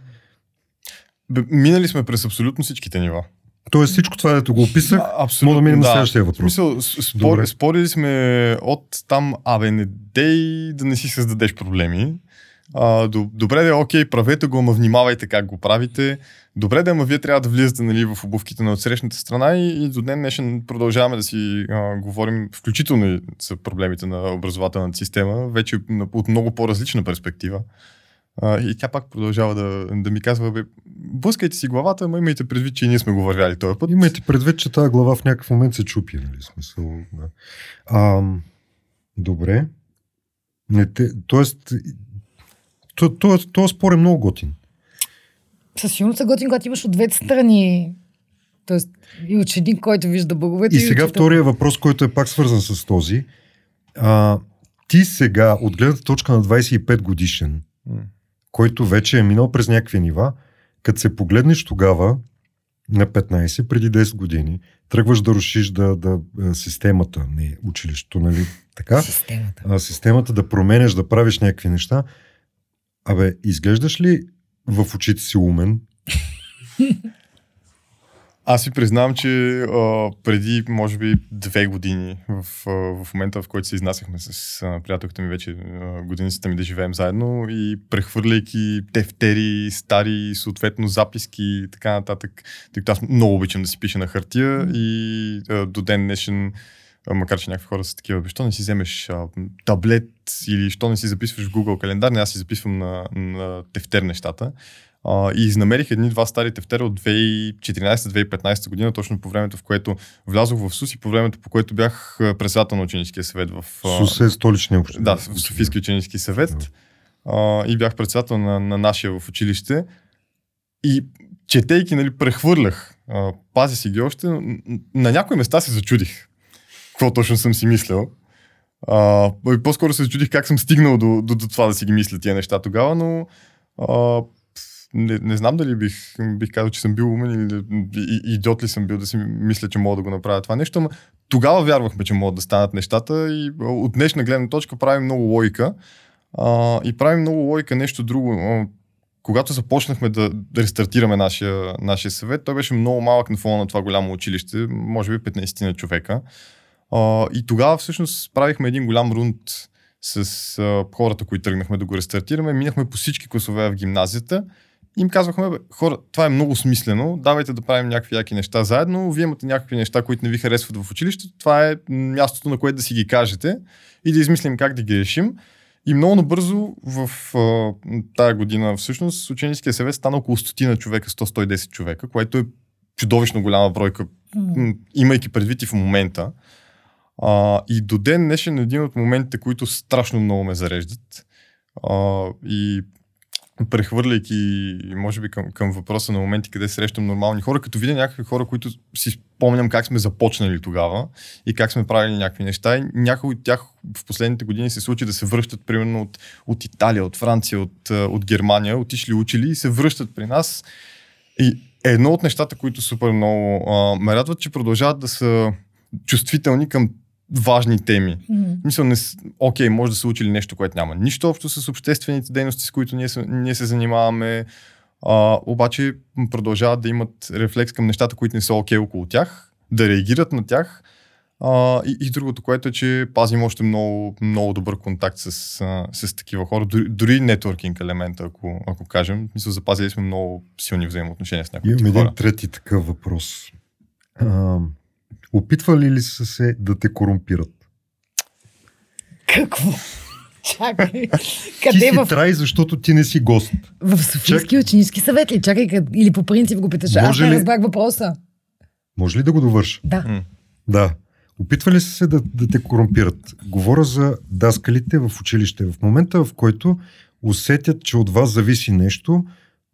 Минали сме през абсолютно всичките нива. Тоест всичко това, дето го описах, абсолютно, мога да минем на да. следващия В въпрос. смисъл, с- спор, спорили сме от там, абе, не дей да не си създадеш проблеми. А, до, добре да е, окей, правете го, ама внимавайте как го правите. Добре да ама вие трябва да влизате нали, в обувките на отсрещната страна и, и до днес днешен продължаваме да си а, говорим, включително и за проблемите на образователната система, вече от много по-различна перспектива. А, и тя пак продължава да, да ми казва, бе, блъскайте си главата, ама имайте предвид, че и ние сме го вървяли този път. Имайте предвид, че тази глава в някакъв момент се чупи, нали? Смисъл, да. а, добре. Не те, тоест, то, то, то спор е много готин. Със сигурност е готин, когато имаш от двете страни. Тоест, и ученик, който вижда боговете. И сега учител. втория въпрос, който е пак свързан с този. А, ти сега, от гледната точка на 25 годишен, който вече е минал през някакви нива, като се погледнеш тогава на 15, преди 10 години, тръгваш да рушиш да, да, а, системата, не училището, нали? Така? Системата. а, системата да променяш, да правиш някакви неща. Абе, изглеждаш ли в очите си умен? Аз си признавам, че а, преди, може би, две години, в, а, в момента, в който се изнасяхме с а, приятелката ми вече а, годиницата ми да живеем заедно и прехвърляйки тефтери, стари, съответно записки и така нататък, тъй като аз много обичам да си пиша на хартия и а, до ден днешен макар че някакви хора са такива, бе, що не си вземеш а, таблет или що не си записваш в Google календар, не, аз си записвам на, на тефтер нещата. А, и изнамерих едни-два стари тефтера от 2014-2015 година, точно по времето, в което влязох в СУС и по времето, по което бях председател на ученическия съвет в... Сус е столичния общ. да, в Софийски ученически съвет. А, и бях председател на, на нашия в училище. И четейки, нали, прехвърлях. А, пазя си ги още. На някои места се зачудих. Какво точно съм си мислил. А, и по-скоро се зачудих как съм стигнал до, до, до това да си ги мисля тия неща тогава, но а, не, не знам дали бих, бих казал, че съм бил умен или и, идиот ли съм бил да си мисля, че мога да го направя това нещо, но тогава вярвахме, че могат да станат нещата и от днешна гледна точка правим много логика а, и правим много логика нещо друго. Когато започнахме да, да рестартираме нашия, нашия съвет, той беше много малък на фона на това голямо училище, може би 15 на човека. А, и тогава всъщност правихме един голям рунд с а, хората, които тръгнахме да го рестартираме. Минахме по всички класове в гимназията им казвахме, хора, това е много смислено, давайте да правим някакви яки неща заедно, вие имате някакви неща, които не ви харесват в училището, това е мястото, на което да си ги кажете и да измислим как да ги решим. И много набързо в а, тая година всъщност ученическия съвет стана около стотина човека, 100-110 човека, което е чудовищно голяма бройка, имайки предвид и в момента. А, и до ден днешен един от моментите, които страшно много ме зареждат а, и прехвърляйки, може би към, към въпроса на моменти, къде срещам нормални хора, като видя някакви хора, които си спомням как сме започнали тогава и как сме правили някакви неща. И някои от тях в последните години се случи да се връщат, примерно от, от Италия, от Франция, от, от Германия, отишли учили и се връщат при нас. И едно от нещата, които супер много а, ме радват, че продължават да са чувствителни към важни теми. М. Мисля, не, окей, може да са учили нещо, което няма нищо общо с обществените дейности, с които ние, се- ние се занимаваме, а, обаче продължават да имат рефлекс към нещата, които не са окей около тях, да реагират на тях. А, и, и другото, което е, че пазим още много, много добър контакт с, а, с такива хора, дори, дори нетворкинг елемента, ако, ако кажем. Мисля, запазили сме много силни взаимоотношения с някои Имам хора. един трети такъв въпрос. А, опитвали ли са се да те корумпират? Какво? Чакай. Ти Къде си в, трай, защото ти не си гост. в Софийски ученически съвет ли? Чакай, къд... или по принцип го питаш. Аз Може не ли- разбрах въпроса. Може ли да го довърша? Да. М. Да. Опитвали са се да, да те корумпират. Говоря за даскалите в училище. В момента, в който усетят, че от вас зависи нещо,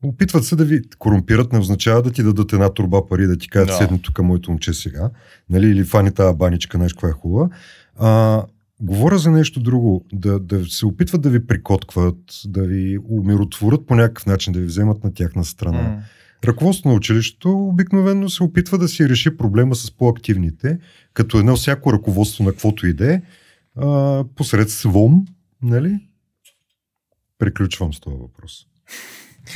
опитват се да ви корумпират, не означава да ти дадат една турба пари, да ти кажат Да. седни тук моето момче сега, нали, или фани тази баничка, знаеш каква е хубава. А, говоря за нещо друго, да, да се опитват да ви прикоткват, да ви умиротворят по някакъв начин, да ви вземат на тяхна страна. М. Ръководството на училището обикновено се опитва да си реши проблема с по-активните, като едно всяко ръководство на каквото иде, посредством, нали? Приключвам с този въпрос.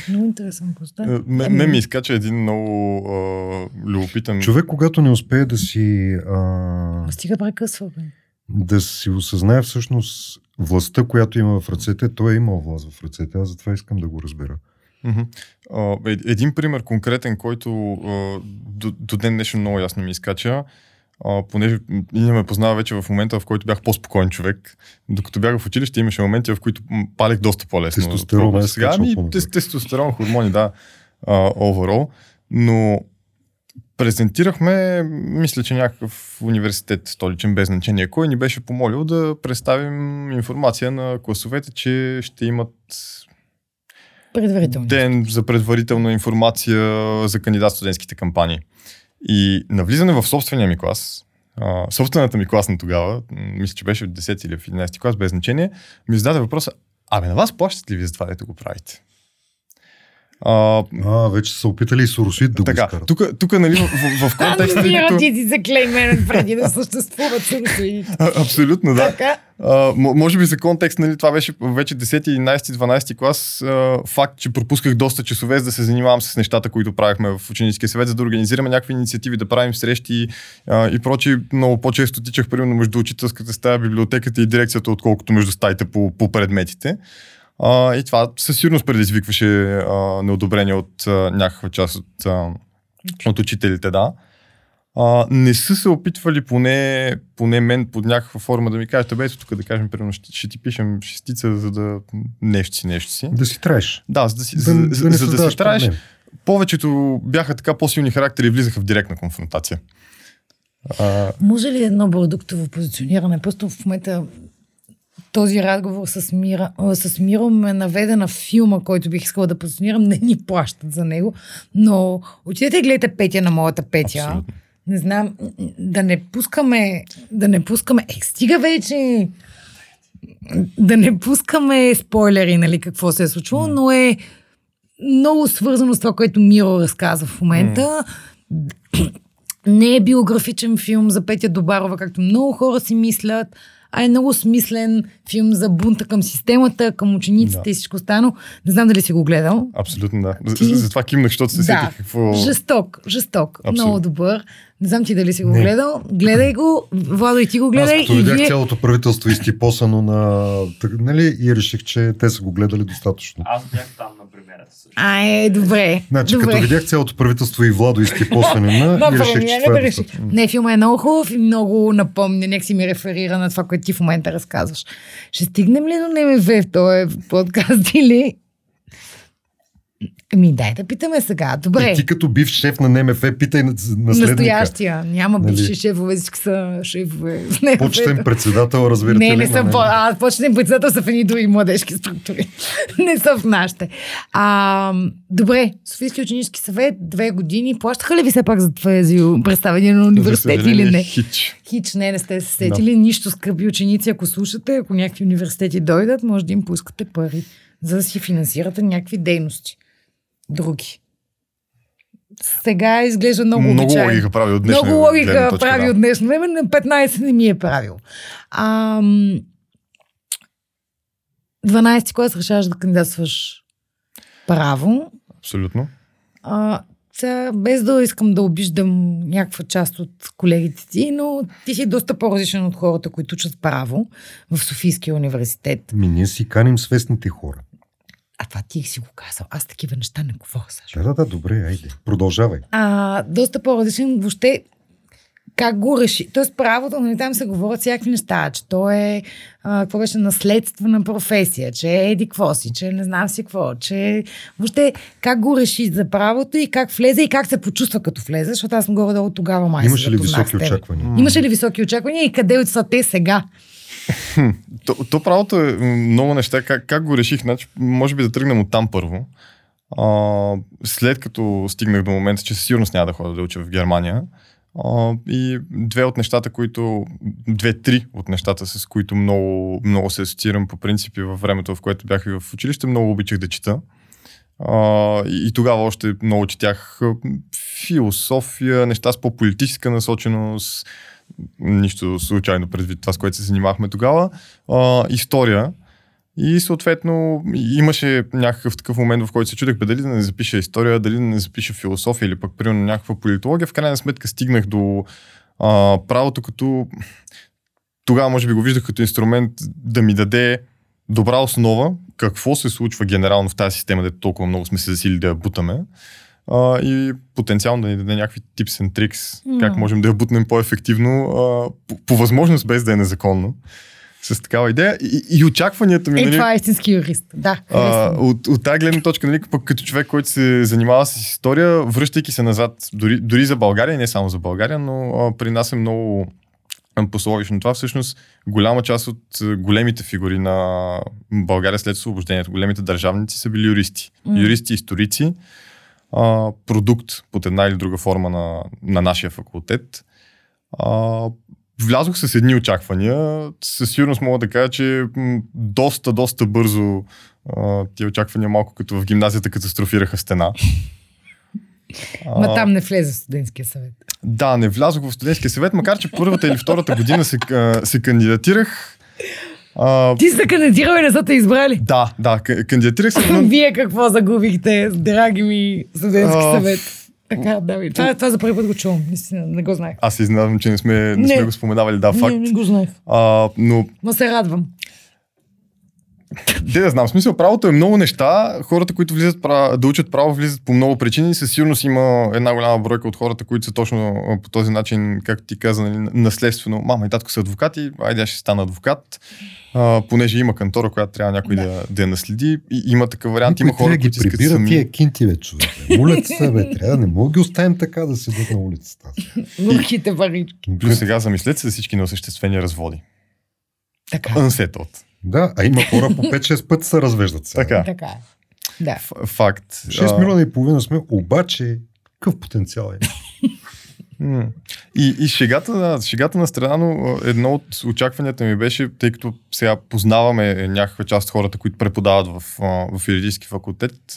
Много интересен пост. Е, Ме, ме ми изкача един много а, любопитен... Човек, когато не успее да си... А, Стига прекъсва, бе. да си осъзнае всъщност властта, която има в ръцете, той е имал власт в ръцете. Аз затова искам да го разбера. Е- един пример конкретен, който а, до, до ден днешен много ясно ми изкача, а, понеже м, Иня ме познава вече в момента, в който бях по-спокоен човек. Докато бях в училище, имаше моменти, в които палех доста по-лесно. Тестостерон е сега. тес, тестостерон, хормони, да, overall. Но презентирахме, мисля, че някакъв университет столичен, без значение кой, ни беше помолил да представим информация на класовете, че ще имат Предварително. ден за предварителна информация за кандидат студентските кампании. И навлизане в собствения ми клас, а, собствената ми клас на тогава, мисля, че беше в 10 или в 11 клас, без значение, ми зададе въпроса, абе на вас плащат ли ви за това, дето го правите? А, А, вече са се опитали и Соросит да го така, изкарат. тук, тук нали, в, в, в контекста, Намират като... ти заклеймен преди да съществуват. А, Абсолютно, да. Така. А, може би за контекст, нали, това беше вече 10, 11, 12 клас. А, факт, че пропусках доста часове, за да се занимавам с нещата, които правихме в ученическия съвет, за да организираме някакви инициативи, да правим срещи а, и прочи. Много по-често тичах, примерно, между учителската стая, библиотеката и дирекцията, отколкото между стаите по, по предметите. А, и това със сигурност предизвикваше а, неодобрение от а, някаква част от, а, от учителите, да. А, не са се опитвали поне, поне мен под някаква форма да ми кажат, бе, ето тук да кажем, примерно, ще, ще ти пишем шестица, за да нещо си, нещо си. Да си траеш. Да, за да си, Да, за, да, за, за да си траеш. Повечето бяха така по-силни характери и влизаха в директна конфронтация. А, Може ли едно продуктово позициониране? Просто в момента този разговор с, Мира, с Миро ме наведе на филма, който бих искала да позиционирам. Не ни плащат за него, но отидете и гледайте Петя на моята Петя. Абсолютно. Не знам, да не пускаме, да не пускаме, е, стига вече, да не пускаме спойлери, нали, какво се е случило, но е много свързано с това, което Миро разказва в момента. Не е биографичен филм за Петя Добарова, както много хора си мислят, а е много смислен филм за бунта към системата, към учениците Да. и всичко останало. Не знам дали си го гледал. абсолютно да. За, Ти- за, за това кимнах, защото се Да, сетих какво... жесток, жесток. Абсолютно. Много добър. Не знам ти дали си го Не. гледал. Гледай го. Владо и ти го гледай. Аз като видях вие... цялото правителство изтипосано на... Нали, и реших, че те са го гледали достатъчно. Аз бях там на премиерата също. А, е, добре. Значи, добре. като видях цялото правителство и Владо изтипосане на... Да, и реших, че не, това не, е не, филма е много хубав и много напомня, нека си ми реферира на това, което ти в момента разказваш. Ще стигнем ли до НМВ в този подкаст или... Ми, дай да питаме сега. Добре. И ти като бив шеф на НМФ, питай на- наследника. Настоящия. Няма Нали? бивши шефове, всички са шефове. Почтен председател, разбирате Не, ли? не съм. По... А, почнем председател са в едни други младежки структури. не са в нашите. А, добре, Софийски ученически съвет, две години. Плащаха ли ви все пак за тези представения на университет съжаление, или не? Хич. Хич, не, не сте се сетили. Нищо, скъпи ученици, ако слушате, ако някакви университети дойдат, може да им поискате пари, за да си финансирате някакви дейности. Други. Сега изглежда много, Много обичайно. логика прави от днешна Много логика точка, прави да. от днешно време, на 15 не ми е правил. Ам... 12 клас решаваш да кандидатстваш право. Абсолютно. А, сега, без да искам да обиждам някаква част от колегите ти, но ти си доста по-различен от хората, които учат право в Софийския университет. Ми, ние си каним свестните хора. А това ти си го казал. Аз такива неща не говоря, Сашо. Да, да, да, добре, айде. Продължавай. а, доста по-различен. Въобще, как го реши? Тоест, правото, нали, там се говорят всякакви неща, че то е, а, какво беше, наследствена професия, че е еди какво си, че не знам си какво, че въобще как го реши за правото и как влезе и как се почувства като влезе, защото аз съм горе-долу тогава май. Имаше ли високи очаквания? Имаше ли високи очаквания и къде са те сега? То, то правото е много неща. Как, как го реших? Значи, може би да тръгнем от там първо. А, след като стигнах до момента, че със сигурност няма да ходя да уча в Германия. А, и две от нещата, които, две-три от нещата, с които много, много се асоциирам по принципи във времето, в което бях и в училище, много обичах да чета. А, и, и тогава още много четях философия, неща с по-политическа насоченост, нищо случайно предвид това, с което се занимахме тогава. А, история. И съответно имаше някакъв такъв момент, в който се чудех дали да не запиша история, дали да не запиша философия или пък примерно някаква политология. В крайна сметка стигнах до а, правото като тогава може би го виждах като инструмент да ми даде добра основа какво се случва генерално в тази система, дето толкова много сме се засили да я бутаме а, и потенциално да ни даде някакви tips and tricks, Mm. как можем да я бутнем по-ефективно, а, по, по възможност без да е незаконно. С такава идея. И, и очакванията ми, Е, нали, това е истински юрист. Да, а, от, от тази гледна точка, нали, пък като човек, който се занимава с история, връщайки се назад, дори, дори за България, не само за България, но а, при нас е много пословично това. Всъщност, голяма част от големите фигури на България след освобождението, големите държавници са били юристи. М. Юристи, историци, а, продукт под една или друга форма на, на нашия факултет. А, влязох с едни очаквания. Със сигурност мога да кажа, че доста, доста бързо а, тия очаквания малко като в гимназията катастрофираха стена. Ма А, там не влезе в студентския съвет. Да, не влязох в студентския съвет, макар че първата или втората година се, се кандидатирах. А, Ти сте кандидатирали, не са те избрали. да, да, кандидатирах се, но Вие какво загубихте, драги ми студентски А, съвет? Така, да, ви. Това, това за първи път го чувам. Наистина, не го знаех. аз се изненадвам, че не сме, не Не. сме го споменавали, да, факт. Не, не го знаех. А, но Ма се радвам. Де да знам, смисъл правото е много неща. Хората, които влизат пра- да учат право, влизат по много причини. Със сигурност има една голяма бройка от хората, които са точно по този начин, както ти каза, нали, наследствено. Мама и татко са адвокати, айде аз ще стана адвокат. А, понеже има кантора, която трябва някой да, да я наследи. И, има такъв вариант. Никой Има хора, да които ги искат прибира сами. тия кинти, бе, човек. Моля се, бе, трябва. Не мога да ги оставим така да седят на улицата. Горките парички. Плюс сега замислете се за всички неосъществени разводи. Така. Unsettled. Да, а има хора по 5-6 пъти се развеждат сега. Така. Така е. Да. Ф- Факт. 6 А, милиона и половина сме, обаче какъв потенциал е? И, и шегата, да, шегата на страна, но едно от очакванията ми беше, тъй като сега познаваме някаква част от хората, които преподават в, в юридически факултет,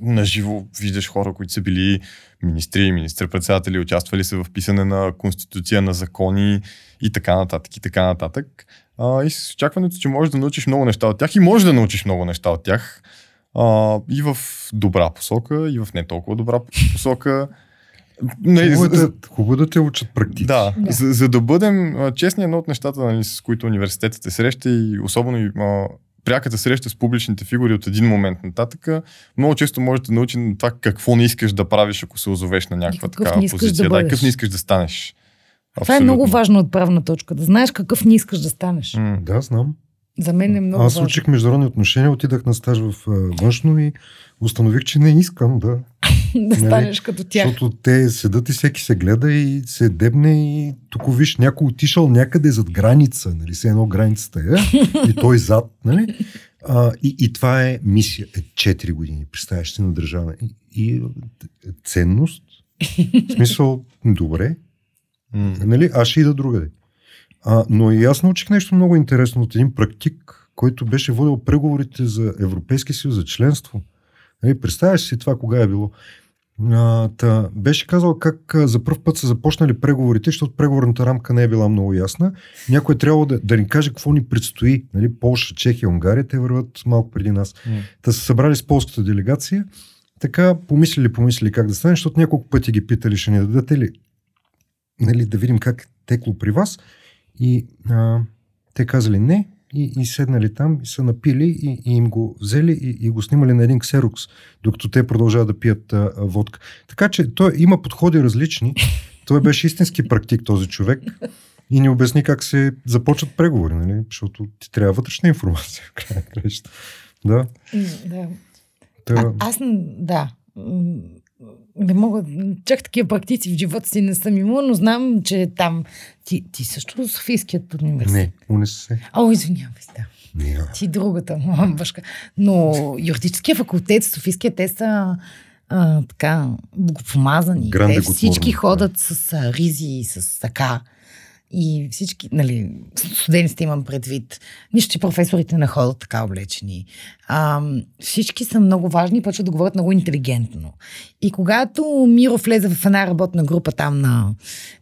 наживо виждаш хора, които са били министри, министър-председатели, участвали са в писане на конституция, на закони и така нататък, и така нататък. А, и с очакването, че можеш да научиш много неща от тях и можеш да научиш много неща от тях. А, и в добра посока, и в не толкова добра посока. Нали, Хубаво е за- да, хубаво да те учат практици. да, Да. За, за да бъдем а, честни, едно от нещата, нали, с които университетът се среща и особено и а, пряката среща с публичните фигури от един момент нататък, много често можеш да научи на това какво не искаш да правиш, ако се озовеш на някаква такава не позиция. да какъв не искаш да станеш. Това е много важна отправна точка. Да знаеш какъв не искаш да станеш. М. Да, знам. За мен е много Аз учих международни отношения, отидах на стаж в външно и установих, че не искам да. да станеш като тях. Защото те седат и всеки се гледа и се дебне и тук виж някой отишъл някъде зад граница, нали, се едно границата е, и той зад, нали? А, и, и това е мисия. Е, 4 години, представяш си на държава. И, и е, ценност. В смисъл, добре, М. нали, аз ще ида другаде. А, но и аз научих нещо много интересно от един практик, който беше водил преговорите за Европейски съюз, за членство. Нали, представяш си това кога е било. А, та, беше казал как а, за първ път са започнали преговорите, защото преговорната рамка не е била много ясна. Някой е трябвало да, да ни каже какво ни предстои. Нали, Полша, Чехия, Унгария, те върват малко преди нас. М. Та са събрали с полската делегация. Така помислили, помислили как да стане, защото няколко пъти ги питали, ще ни дадете ли нали, да видим как е текло при вас. И а, те казали не и, и седнали там и са напили и, и им го взели и, и го снимали на един ксерокс, докато те продължават да пият а, а, водка. Така че той има подходи различни. Той беше истински практик този човек и ни обясни как се започват преговори, нали? защото ти трябва вътрешна информация. в края на. Да. Да. Та, А, аз, да. Не мога, чак такива практици в живота си не съм имала, но знам, че там ти, ти също Софийският университет. не, унесе се. О, извинявай да. Не, Ти другата, башка. Но юридическия факултет, Софийския, те са а, така богопомазани. Гранде те всички да. ходят с а, ризи и с така. И всички, нали, студентите имам предвид, нищо, че професорите не ходят така облечени. А, всички са много важни и почват да говорят много интелигентно. И когато Миро влезе в една работна група там на,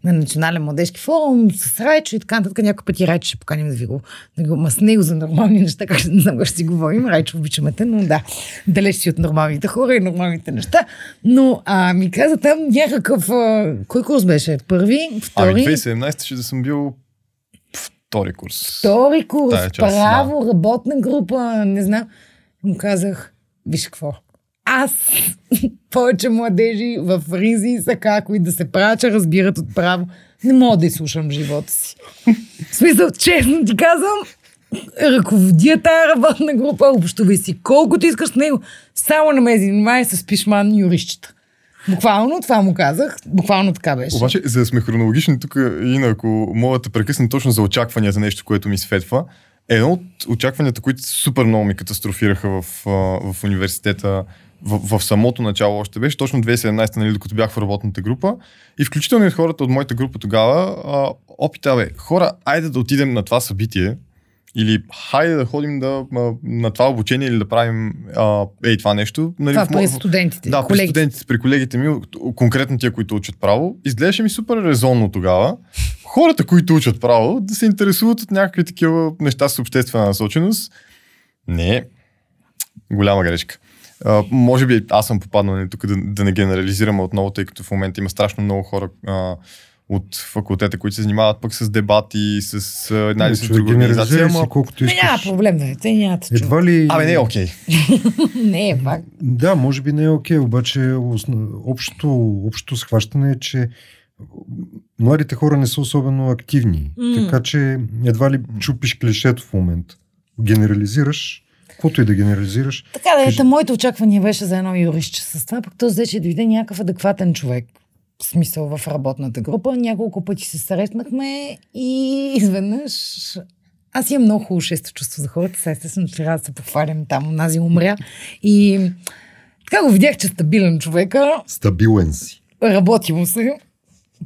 на Национален младежки форум с Райчо и така нататък, някой пъти Райчо ще поканим да ви го, да го с него за нормални неща, как не знам ще си говорим. Райчо обичаме те, но да, далеч си от нормалните хора и нормалните неща. Но а, ми каза там някакъв... А, кой курс беше? Първи? Втори? Ами 2017 ще да съм бил втори курс. Втори курс, Тая част, право, работна група, не знам. Му казах, виж какво, аз повече младежи в Ризи са како и да се правят, че разбират от право. Не мога да изслушам живота си. В смисъл, честно ти казвам, ръководя тая работна група, общувай си колкото искаш с него, само на ме занимай с пишман юрищчета. Буквално това му казах, буквално така беше. Обаче, за да сме хронологични тук, Ина, ако мога да прекъсна точно за очакванията, нещо, което ми светва, едно от очакванията, които супер много ми катастрофираха в, в университета, в, в самото начало още беше, точно 2017, нали, докато бях в работната група. И включително и хората от моята група тогава, опита, бе, хора, айде да отидем на това събитие, или хайде да ходим да, на това обучение или да правим а, ей това нещо. Нали, това в при студентите, да, при колегите. студентите, при колегите ми, конкретно тия, които учат право, изглеждаше ми супер резонно тогава. Хората, които учат право, да се интересуват от някакви такива неща с обществена насоченост. Не, голяма грешка. А, може би аз съм попаднал нали, тук да, да не генерализирам отново, тъй като в момента има страшно много хора а, от факултета, които се занимават пък с дебати, с една или с друга организация. Ама... колкото Не, няма искаш. проблем, да. Те няма да се чува. Едва ли... Абе, не е окей. Не, е пак. Да, може би не е окей, обаче общото, общото схващане е, че младите хора не са особено активни. М. Така че едва ли чупиш клишето в момента. Генерализираш, каквото и да генерализираш. Така да, ето, моите очаквания беше за едно юристче с това, пък то взе, че дойде някакъв адекватен човек. Смисъл в работната група. Няколко пъти се срещнахме и изведнъж аз имам много хубаво шесто чувство за хората. Сега естествено трябва да се похвалям там, онази умря. И така го видях, че е стабилен човека. Стабилен си. Работи му се.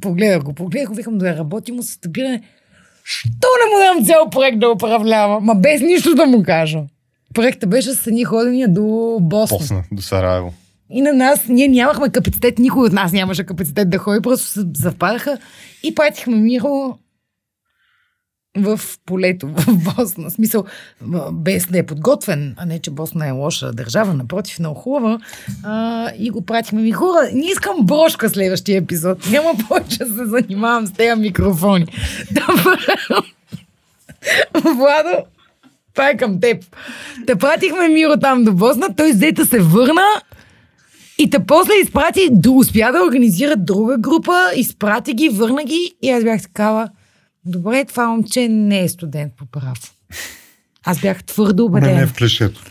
Погледах го, погледах го, викам да работи му се стабилен. Що не му дам цял проект да управлява? Ма без нищо да му кажа. Проектът беше с едни ходения до Босна. Посна, до Сараево. И на нас, ние нямахме капацитет, никой от нас нямаше капацитет да ходи, просто се съвпадаха и пратихме Миро в полето в Босна. Смисъл, без да е подготвен, а не, че Босна е лоша държава, напротив, много хубава. А, и го пратихме ми хора. Не искам брошка следващия епизод. Няма повече да се занимавам с тези микрофони. Владо, това е към теб. Те пратихме Миро там до Босна, той взета се върна и те после изпрати, успя да организира друга група, изпрати ги, върна ги и аз бях такава, добре, това момче не е студент по право. Аз бях твърдо Не, не убедена. е в клишето.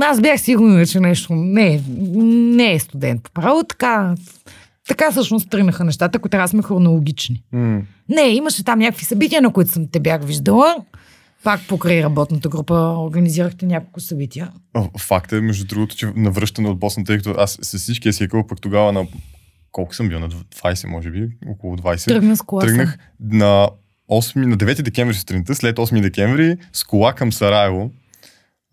Аз бях сигурна, че нещо не, е- не е студент по право. Така, така всъщност тръгнаха нещата, ако трябва да сме хронологични. М. Не, имаше там някакви събития, на които съм те бях виждала. Пак покрай работната група организирахте няколко събития. Факт е, между другото, че навръщане от Босна, тъй като аз с всичкия си екъл пък тогава на колко съм бил, на 20 може би, около 20. Тръгна с кола. Тръгнах на 8, на 9 декември сутринта, след 8 декември, с кола към Сараево,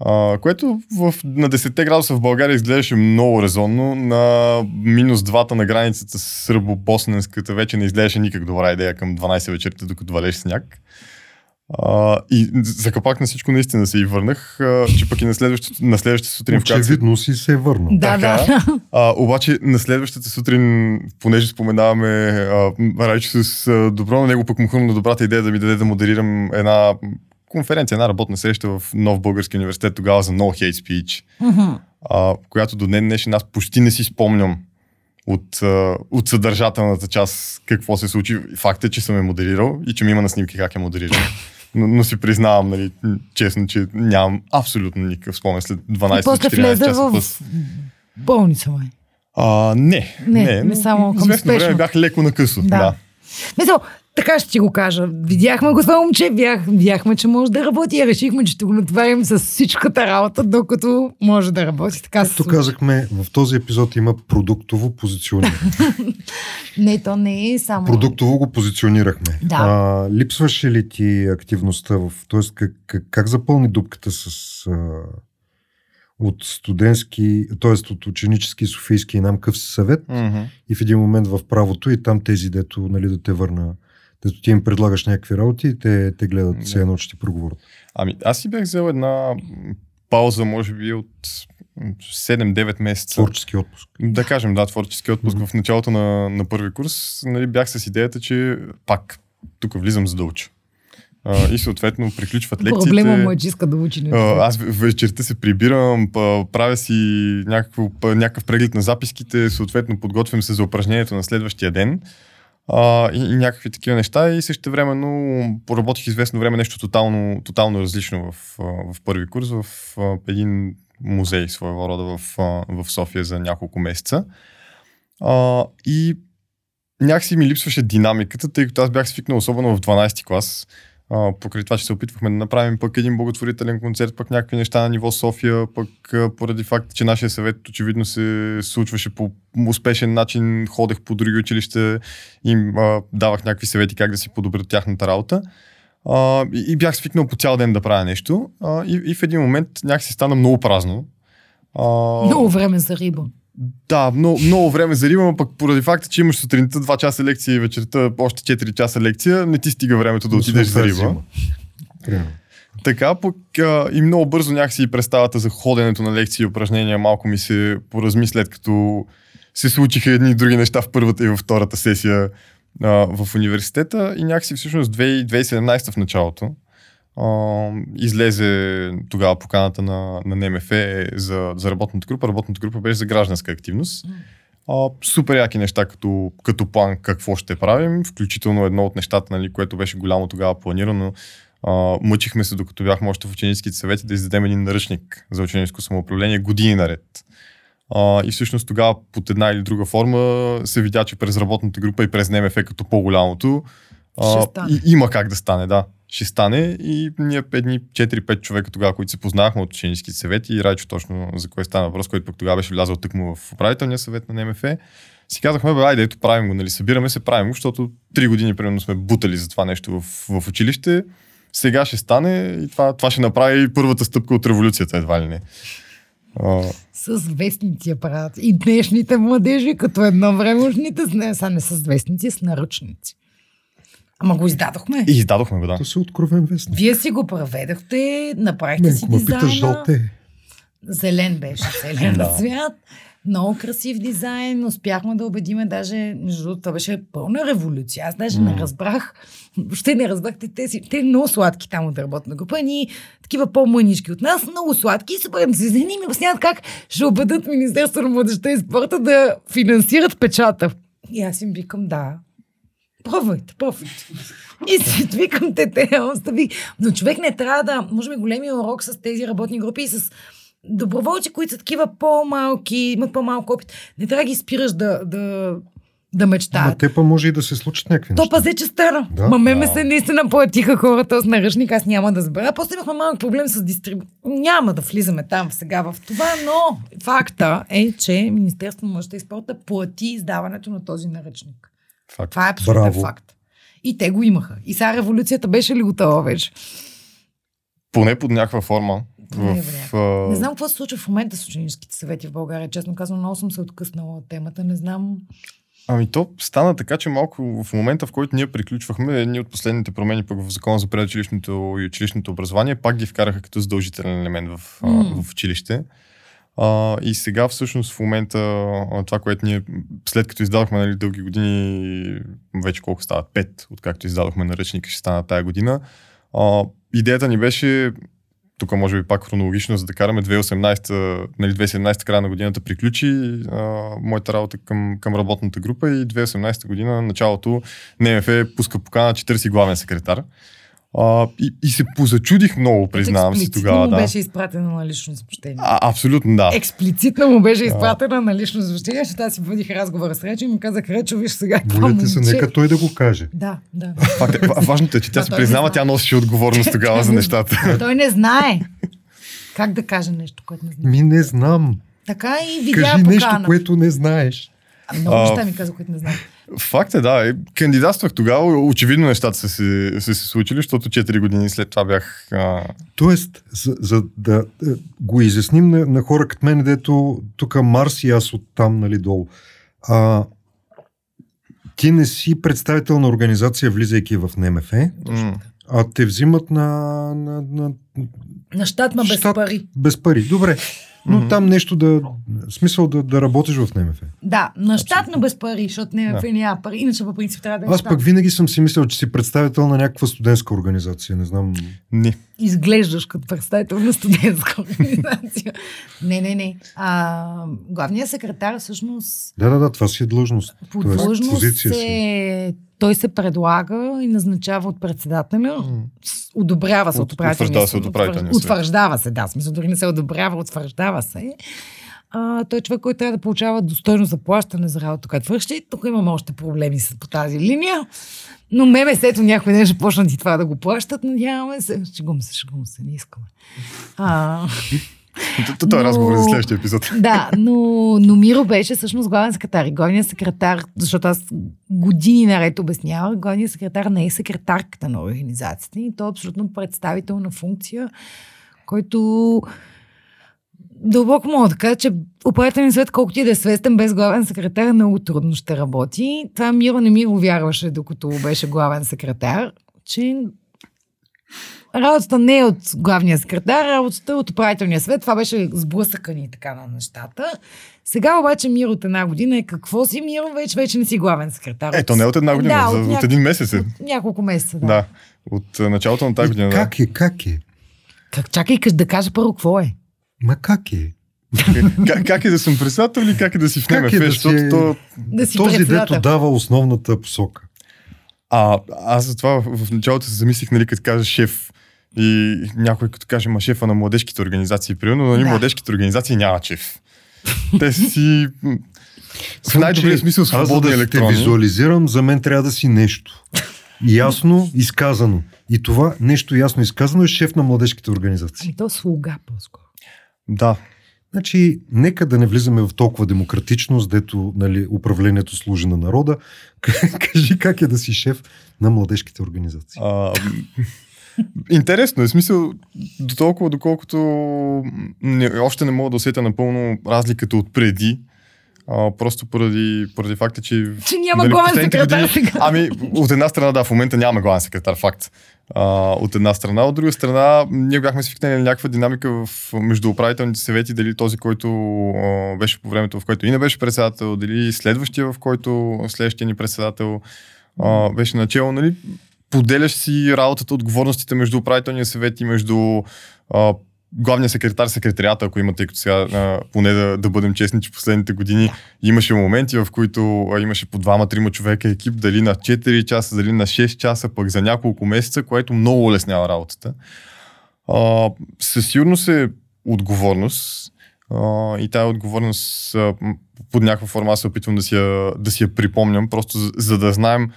а, което в, на 10 градуса в България изглеждаше много резонно. На минус 2 на границата с сърбо-босненската вече не изглеждаше никак добра идея към 12 вечерта, докато валеше сняг. А, и за капак на всичко наистина се и върнах, а, че пък и на следващата, на следващата сутрин Очевидно си се е върнал. Да, Така. да. а, обаче на следващата сутрин, понеже споменаваме а, Райчо с а, добро, на него пък му хрумна добрата идея да ми даде да модерирам една конференция, една работна среща в Нов Български университет тогава за No Hate Speech, Мгм. а, която до днен днешен аз почти не си спомням от, от съдържателната част какво се случи. Факт е, че съм е модерирал и че ми има на снимки как е модерирал. Но, но си признавам, нали, честно, че нямам абсолютно никакъв спомен след И 12-14 после влезе часа. в болница, май. А, не. Не, не, не само към известно време бях леко накъсо. Да. Да. Мисъл, така ще ти го кажа. Видяхме го това момче, бях, видяхме, че може да работи и решихме, че ще го натварим с всичката работа, докато може да работи. Така Както казахме, в този епизод има продуктово позициониране. Не, то не е само... Продуктово го позиционирахме. Да. А, липсваше ли ти активността в... Тоест, как, как, как запълни дупката с... А, от студентски, т.е. от ученически Софийски и нам къв си съвет Мгм. и в един момент в правото и там тези, дето нали, да те върна, дето ти им предлагаш някакви работи и те, те гледат Да. все едно, че ти проговорят. Ами, аз си бях взел една пауза, може би, от м, 7-9 месеца. Творчески отпуск. Да кажем, да, творчески отпуск Мгм. в началото на, на първи курс. Нали, бях с идеята, че пак тук влизам за да уча. А, и съответно приключват лекциите. Проблема му е, че иска да учи. Не. А, аз в- вечерта се прибирам, правя си някакво, някакъв преглед на записките, съответно подготвям се за упражнението на следващия ден а, и, и някакви такива неща и също времено поработих известно време нещо тотално, тотално различно в, в първи курс, в а, един музей своего рода в, в София за няколко месеца. А, и някакси ми липсваше динамиката, тъй като аз бях свикнал особено в 12 клас. А, покрай това, че се опитвахме да направим пък един благотворителен концерт, пък някакви неща на ниво София, пък поради факта, че нашия съвет очевидно се случваше по успешен начин, ходех по други училища, им а, давах някакви съвети как да си подобрят тяхната работа. А, и, и бях свикнал по цял ден да правя нещо. А, и, и в един момент някакси стана много празно. А, Много време за риба. Да, много, много време за Рима, пък поради факта, че имаш сутринта 2 часа лекция и вечерта още 4 часа лекция, не ти стига времето да отидеш за. Примерно. Така, пък а, и много бързо някакси и представата за ходенето на лекции и упражнения малко ми се поразми след като се случиха едни и други неща в първата и във втората сесия а, в университета и някакси всъщност 2000 2017 в началото а, излезе тогава поканата на, на НМФ за, за работната група. Работната група беше за гражданска активност. А, супер яки неща като, като план какво ще правим, включително едно от нещата, нали, което беше голямо тогава планирано. А, мъчихме се, докато бяхме още в ученическите съвети, да издадем един наръчник за ученическо самоуправление години наред. А, и всъщност тогава под една или друга форма се видя, че през работната група и през НМФ като по-голямото а, и, има как да стане, да. Ще стане и ние едни 4-5 човека тогава, които се познахме от ученическите съвети и Райчо точно за кое стана въпрос, който пък тогава беше влязъл тъкмо в управителния съвет на НМФ. Си казахме, бе, айде, ето правим го, нали, събираме се, правим го, защото 3 години примерно сме бутали за това нещо в, в училище. Сега ще стане и това, това ще направи първата стъпка от революцията, едва ли не. А, С вестници я правят. И днешните младежи, като едно време не, са не с вестници, с наръчници. Ама го издадохме. и издадохме го, да. То си откровен вестник. Вие си го преведахте, направихте Мен, си питаш, дизайна. жълте. Зелен беше, зелен Да. цвят. Много красив дизайн. Успяхме да убедиме даже, между другото, това беше пълна революция. Аз даже не разбрах, въобще не разбрахте тези, те много сладки там от работна група. Ни такива по-мънички от нас, много сладки. И се бъдем се и ми обясняват как ще убедат Министерство на младежта и спорта да финансират печата. И аз им викам, да, Пробвайте, пробвайте. И си викам те, те, остави. Но човек не трябва да, може би големия урок с тези работни групи и с доброволци, които са такива по-малки, имат по-малко опит, не трябва да ги спираш да, да, да мечтаят. те па може и да се случат някакви То неща. пазе, че стара. Да. Ма ме се наистина платиха хората с наръчник, аз няма да забравя. После имахме малък проблем с дистрибу... Няма да влизаме там сега в това, но факта е, че Министерството на младежта и спорта плати издаването на този наръчник. Факт. Това е абсолютен Браво. факт. И те го имаха. И сега революцията беше ли готова вече? Поне под някаква форма. Поне в, в Не знам какво се случва в момента с ученическите съвети в България. Честно казвам, много съм се откъснала от темата. Не знам. Ами то стана така, че малко в момента, в който ние приключвахме, едни от последните промени пък в закона за предучилищното и училищното образование, пак ги вкараха като задължителен елемент в, а, в училище. А, и сега всъщност в момента това, което ние след като издадохме нали, дълги години, вече колко стават? Пет, откакто издадохме наръчника, ще стана тая година. А, идеята ни беше тук може би пак хронологично, за да караме 2018, нали, 2017 края на годината приключи а, моята работа към, към работната група и 2018 година началото НМФ пуска покана 40 главен секретар. А, и, и се позачудих много, признавам си Експлицитно тогава. му Да. беше изпратено на лично съобщение. А, абсолютно да. Експлицитно му беше изпратена на лично съобщение, защото аз си водих разговора с Речо и му казах, Речо, виж сега това Моля ти се, нека той да го каже. Да, да. Факт е, ва- важното е, че тя А се признава, тя носеше отговорност тогава за нещата. Той не знае как да каже нещо, което не знае. Ми не знам. Така и видя Кажи нещо, покана. което не знаеш. А, Много А, неща ми каза, които не знам. Факт е, да. Кандидатствах тогава. Очевидно нещата са се, са се случили, защото 4 години след това бях... А, Тоест, за, за да е, го изясним на, на хора като мен, дето тук Марс и аз от там, нали, долу. А, ти не си представител на организация, влизайки в НМФ, м, а те взимат на, на, на На щат, ма без щат пари. без пари. Добре. Но Мгм. там нещо да... Смисъл да, да работиш в НМФ. Да, на щат, но без пари, защото не, Да. няма пари. Иначе по принцип трябва да е Аз пък винаги съм си мислил, че си представител на някаква студентска организация. Не знам. не. изглеждаш като представител на студентска организация. не, не, не. А, главният секретар всъщност Да, да, да, това си е длъжност. по длъжност позиция си. се, той се предлага и назначава от председателя. Одобрява се От- от управителния утвърждава се от управителния. Утвърждава се, да. Смисъл, дори не се одобрява, утвърждава се. А, той е човек, който трябва да получава достойно заплащане за работа, която върши. Тук имаме още проблеми с, по тази линия. Но ММС-то някой ден ще почнат и това да го плащат. Надяваме се. Шегувам се, шегувам се, не искаме. А, Т- т- Той е разговор за следващия епизод. да, но, но Миро беше всъщност главен секретар. И главният секретар, защото аз години наред обяснявах, главният секретар не е секретарката на организацията. И той е абсолютно представителна функция, който дълбоко мога да кажа, че управителният съвет, колкото и да е свестен без главен секретар, много трудно ще работи. Това Миро не ми го вярваше, докато беше главен секретар, че работата не е от главния секретар, работата е от управителния съвет. Това беше сблъсъкани и така на нещата. Сега обаче Миро от една година е какво си Миро, вече, вече не си главен секретар. Ето, не от една година, Да, за- от от, няк- един месец е. От няколко месеца, да. Да. От а, началото на тази И година. Да. как е, как е? Как, чакай да кажа първо какво е. Ма как е? как, как е да съм председател или как е да си в НМФ? е да защото си- то... Да си Този, дето дава основната посока. А, аз затова в, в началото се замислих, нали, като кажа шеф. И някой като каже, ма шефа на младежките организации, примерно, нали, Да. младежките организации няма шеф. Те си в най-добрия смисъл Аз за свободни да електрони. визуализирам, за мен трябва да си нещо. Ясно изказано. И това нещо ясно изказано е шеф на младежките организации. Ами то е слуга по-скоро. Да. Значи, нека да не влизаме в толкова демократичност, дето нали, управлението служи на народа. Кажи как е да си шеф на младежките организации. А, интересно е, смисъл, до толкова, доколкото не, още не мога да усетя напълно разликата от преди. А, просто поради, поради факта, че... Че няма нали, главен секретар години- сега. Ами, от една страна, да, в момента няма главен секретар, факт. А, от една страна. От друга страна, ние бяхме свикнали на някаква динамика в, между управителните съвети, дали този, който а, беше по времето, в което и не беше председател, дали следващия, в който следващия ни председател а, беше начало, нали? Поделяш си работата, отговорностите между управителния съвет и между а, главния секретар, секретарията, ако има, тъй като сега, а, поне да, да бъдем честни, че последните години имаше моменти, в които а, имаше по двама-трима човека екип, дали на 4 часа, дали на 6 часа, пък за няколко месеца, което много улеснява работата. А, със сигурност е отговорност а, и тая отговорност а, под някаква форма аз се опитвам да си я, да си я припомням, просто за, за да знаем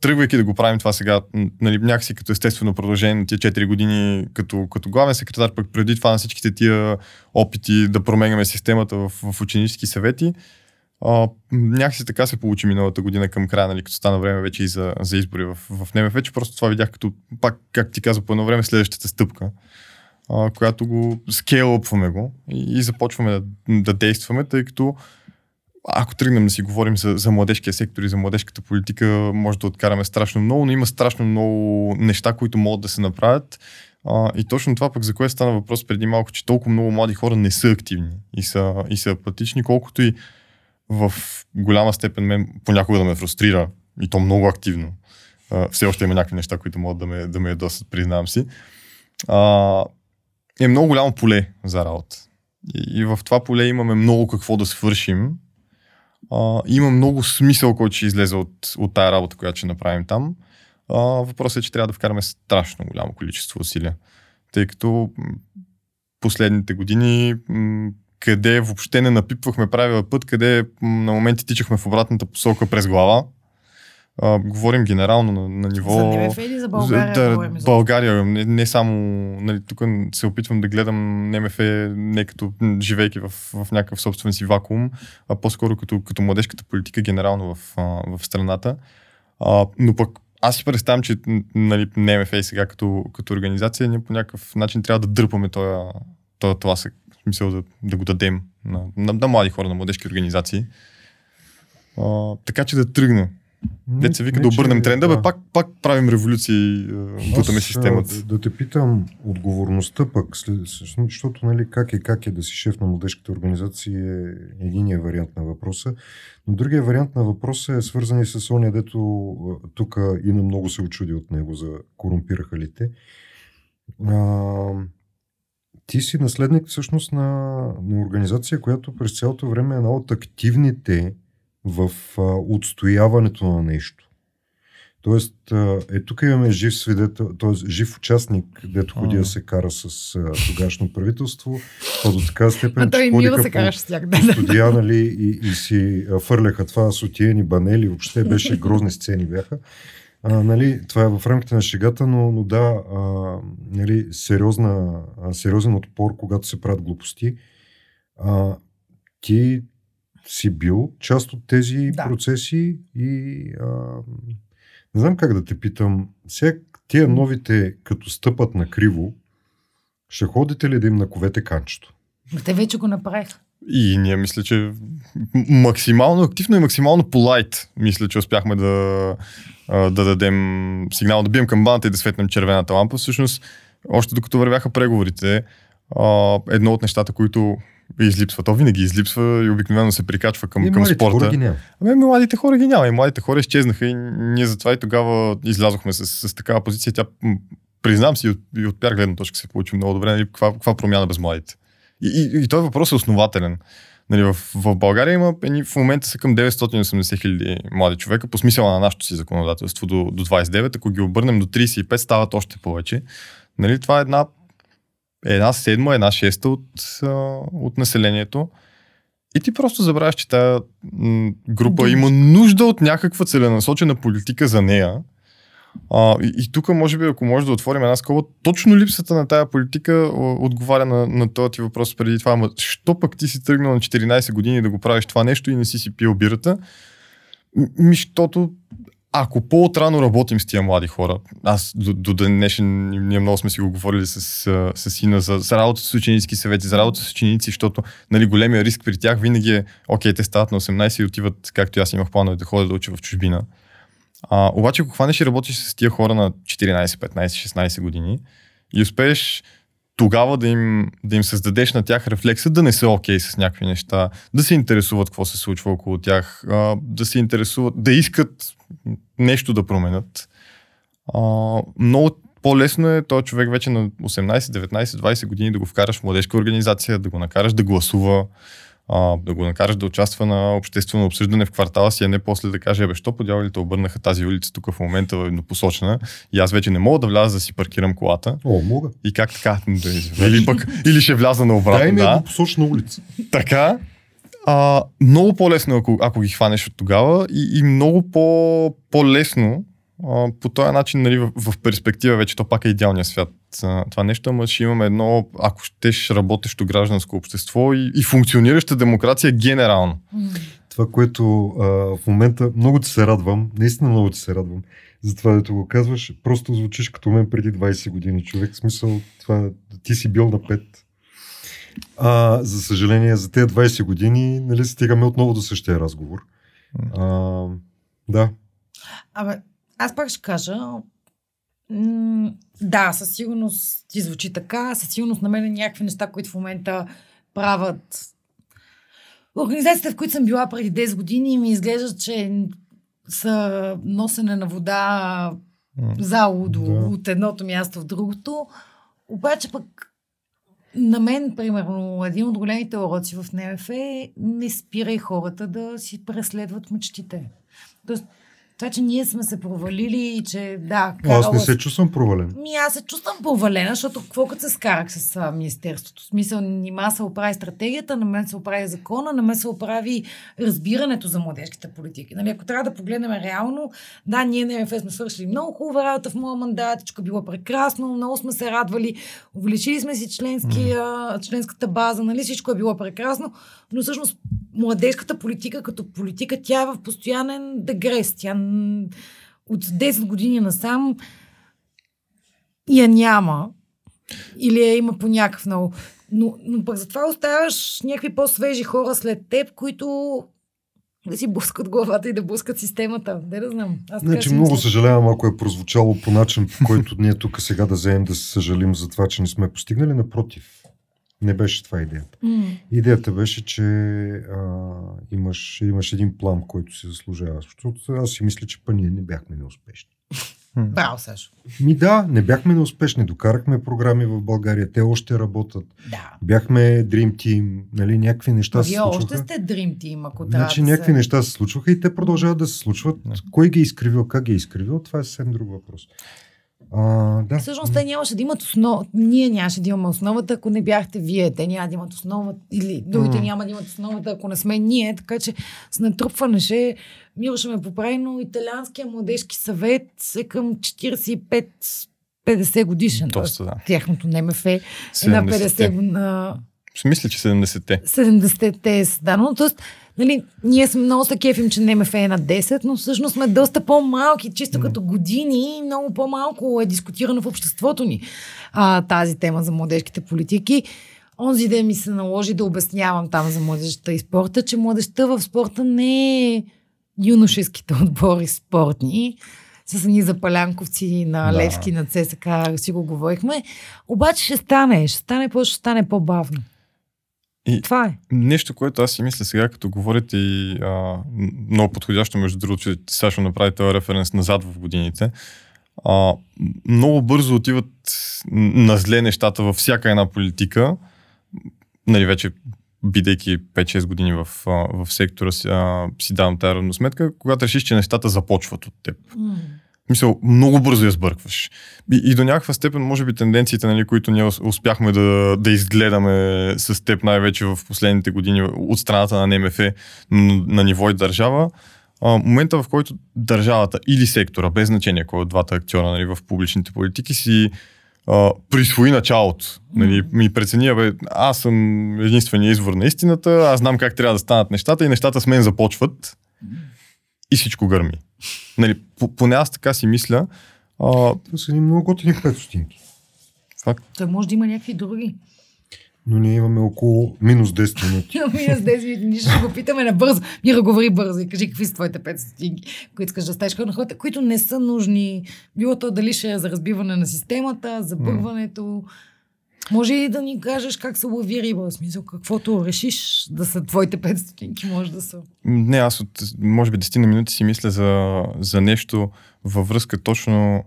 тръгвайки да го правим това сега, нали, някакси като естествено продължение на тия 4 години като, като главен секретар, пък преди това на всичките тия опити да променяме системата в, в ученически съвети, а, някакси така се получи миналата година към края, нали, като стана време вече и за, за избори в, в НМФ, че просто това видях като, пак, как ти каза по едно време, следващата стъпка, а, която го скейлъпваме го и, и започваме да, да действаме, тъй като ако тръгнем да си говорим за, за младежкия сектор и за младежката политика, може да откараме страшно много, но има страшно много неща, които могат да се направят. А, и точно това пък за което стана въпрос преди малко, че толкова много млади хора не са активни и са, и са апатични, колкото и в голяма степен мен понякога да ме фрустрира и то много активно. А, все още има някакви неща, които могат да ме, да ме ядосат, признавам си. А, е много голямо поле за работа. И, и в това поле имаме много какво да свършим. А, има много смисъл, който ще излезе от, от тая работа, която ще направим там. А, въпросът е, че трябва да вкараме страшно голямо количество усилия. Тъй като последните години къде въобще не напипвахме правила път, къде на моменти тичахме в обратната посока през глава. А, говорим генерално на, на ниво... За НМФ или за България? да, говорим за- България, не, не само, нали, тук се опитвам да гледам НМФ не като живейки в, в някакъв собствен си вакуум, а по-скоро като, като младежката политика генерално в, а, в страната. А, но пък аз си представям, че нали, НМФ сега като, като организация, ние по някакъв начин трябва да дърпаме този, този тласък, в смисъл да, да го дадем на, на, на млади хора, на младежки организации. А, така че да тръгне. Се вика Не, да че- обърнем тренда, бе, пак, пак правим революции, бутаме системата. Да, да те питам отговорността пък, след, защото нали, как е как е да си шеф на младежките организации е единия вариант на въпроса, но другия вариант на въпроса е свързан и с ония, дето тук и на много се очуди от него за корумпираха ли те. А, ти си наследник всъщност на, на организация, която през цялото време е една от активните в а, отстояването на нещо. Тоест, е тук имаме жив свидетел, т.е. жив участник, дето ходи да се кара с а, тогашно правителство. То до така степен, А че ходиха се по с тях. Да, студия, нали, и, и си фърляха това сотиени банели, въобще беше грозни сцени бяха. А, нали, това е в рамките на шегата, но, но да, а, нали, сериозна, а, сериозен отпор, когато се правят глупости. А, ти си бил част от тези Да. процеси и а, не знам как да те питам. Сега тия новите, като стъпат на криво, ще ходите ли да им наковете канчето? Те вече го направиха. И ние мисля, че максимално активно и максимално полайт, мисля, че успяхме да, да дадем сигнал, да бием камбаната и да светнем червената лампа. Всъщност, още докато вървяха преговорите, едно от нещата, които излипсва, то винаги излипсва и обикновено се прикачва към, И към спорта. хора ги няма. Ами младите хора ги няма и младите хора изчезнаха и ние затова и тогава излязохме с, с такава позиция. Тя, признам си, и от, и от пиар гледна точка се получи много добре. Нали, каква, каква промяна без младите? И, и, и този въпрос е основателен. Нали, в, в България има в момента са към 980 хиляди млади човека, по смисъла на нашето си законодателство до, до 29. Ако ги обърнем до 35, стават още повече. Нали, това е една, една седма, една шеста от, от населението. И ти просто забравяш, че тази група Думичка. има нужда от някаква целенасочена политика за нея. А, и, и тук, може би, ако може да отворим една скоба, точно липсата на тая политика отговаря на, на този ти въпрос преди това. Ама, що пък ти си тръгнал на 14 години да го правиш това нещо и не си си пил бирата? Ми, защото ако по-отрано работим с тия млади хора, аз до, до днешен, ние много сме си го говорили с, с Сина за, за работа с ученически съвети, за работа с ученици, защото нали, големия риск при тях винаги е, окей, те стават на 18 и отиват, както и аз имах планове да ходя да уча в чужбина. А, обаче, ако хванеш и работиш с тия хора на 14, 15, 16 години и успееш тогава да им, да им създадеш на тях рефлекса да не са окей с някакви неща, да се интересуват какво се случва около тях, да се интересуват, да искат нещо да променят. Много по-лесно е този човек вече на 18, 19, 20 години да го вкараш в младежка организация, да го накараш да гласува, а, да го накараш да участва на обществено обсъждане в квартала си, а не после да каже, бе, що по дяволите обърнаха тази улица тук в момента в еднопосочна и аз вече не мога да вляза да си паркирам колата. О, мога. И как така? Или пък, или ще вляза на Дай обратно, ми да. да. посочна улица. Така, а, много по-лесно, ако, ако ги хванеш от тогава и, и много по, по-лесно а, по този начин, нали, в, в перспектива вече то пак е идеалният свят. Това нещо, ама ще имаме едно, ако щеш, работещо гражданско общество и, и функционираща демокрация генерално. Това, което а, в момента много ти се радвам, наистина много ти се радвам, за това, дето го казваш, просто звучиш като мен преди 20 години човек. В смисъл, това, ти си бил на 5. А, за съжаление, за тези 20 години, нали, стигаме отново до същия разговор. А, да. Абе, аз пак ще кажа, м- да, със сигурност ти звучи така, със сигурност на мен някакви неща, които в момента правят Организацията, в които съм била преди 10 години, ми изглежда, че са носене на вода за удо Да. от едното място в другото. Обаче пък на мен, примерно, един от големите уроци в НФ е не спирай хората да си преследват мечтите. Тоест, Това, че ние сме се провалили и че да, Аз не се чувствам провален. Ми аз се чувствам провалена, защото какво като се скарах с а, Министерството? В смисъл, нима се оправи стратегията, на мен се оправи закона, на мен се оправи разбирането за младежките политики. Нали, ако трябва да погледнем реално, да, ние на МФ сме свършили много хубава работа в моя мандат, всичко е било прекрасно, много сме се радвали, увеличили сме си членски, а, членската база, нали, всичко е било прекрасно, но всъщност младежката политика като политика, тя е в постоянен дегрес. Тя от 10 години насам я няма. Или я има по някакъв много. Но, но пък затова оставяш някакви по-свежи хора след теб, които да си блъскат главата и да блъскат системата. Де да знам. Аз така Значи си много мисля. съжалявам, ако е прозвучало по начин, по който ние тук сега да вземем да се съжалим за това, че не сме постигнали. Напротив, не беше това идеята. М. Идеята беше, че а, имаш, имаш един план, който си заслужава. Защото аз си мисля, че па ние не бяхме неуспешни. Браво, Сашо. Ми да, не бяхме неуспешни. Докарахме програми в България. Те още работят. Да. Бяхме Dream Team. Нали, някакви неща А се вие случваха. още сте Dream Team, ако трябва Значи да се- някакви неща се случваха и те продължават да се случват. Кой ги е изкривил, как ги е изкривил, това е съвсем друг въпрос. А, да. Всъщност те нямаше да имат основа. Ние нямаше да имаме основата, ако не бяхте вие. Те няма да имат основа. Или другите М. няма да имат основата, ако не сме ние. Така че с натрупване ще Мило ще ме поправи, но Италианския младежки съвет е към 45-50 годишен. Доста, да. Тяхното НМФ е на 50 на Мисля, че 70-те. 70-те е създано. Тоест, нали, ние сме много се кефим, че НМФ е на 10, но всъщност сме доста по-малки, чисто като години много по-малко е дискутирано в обществото ни а, тази тема за младежките политики. Онзи ден ми се наложи да обяснявам там за младежта и спорта, че младежта в спорта не е юношеските отбори спортни, с едни запалянковци на Да. Левски, на ЦСК, си го говорихме. Обаче ще стане, ще стане, по ще стане по-бавно. И- Това е. Нещо, което аз си мисля сега, като говорите и а, много подходящо, между другото, че Сашо направи този референс назад в годините. А, много бързо отиват на зле нещата във всяка една политика. Нали, вече бидейки 5-6 години в, в сектора си, а, си давам тази равносметка, когато решиш, че нещата започват от теб. М. Мисъл, много бързо я сбъркваш. И, и до някаква степен, може би, тенденциите, нали, които ние ус- успяхме да, да изгледаме с теб най-вече в последните години от страната на НМФ н- на ниво и държава, а, момента в който държавата или сектора, без значение кой от двата актьора нали, в публичните политики, си а, присвои началото. Нали, ми прецени, бе, аз съм единствения извор на истината, аз знам как трябва да станат нещата и нещата с мен започват и всичко гърми. Нали, по- поне аз така си мисля. А, Това са ни много готини 5 стотинки. факт. Той може да има някакви други. Но ние имаме около минус 10 минути. Имаме с 10 минути, ние ще го питаме набързо. Мира, говори бързо и кажи какви са твоите 5 стотинки, които искаш да ставиш на хората, които не са нужни. Било то дали ще е за разбиване на системата, за бърването. Може и да ни кажеш как се лови риба. В смисъл, каквото решиш да са твоите 5 стотинки, може да са. Не, аз от, може би 10 на минути си мисля за, за нещо във връзка точно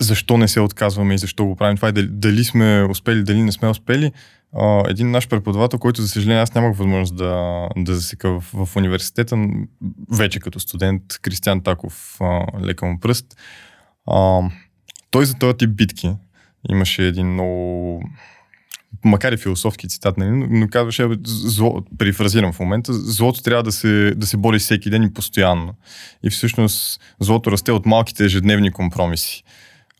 защо не се отказваме и защо го правим това и дали, дали сме успели, дали не сме успели. А, един наш преподавател, който за съжаление аз нямах възможност да, да засека в, в университета, вече като студент, Кристиан Таков, а, лека му пръст. А, той за този тип битки имаше един много макар и философски цитат, нали, но, казваше, зло, перифразирам в момента, злото трябва да се, да се бори всеки ден и постоянно. И всъщност злото расте от малките ежедневни компромиси.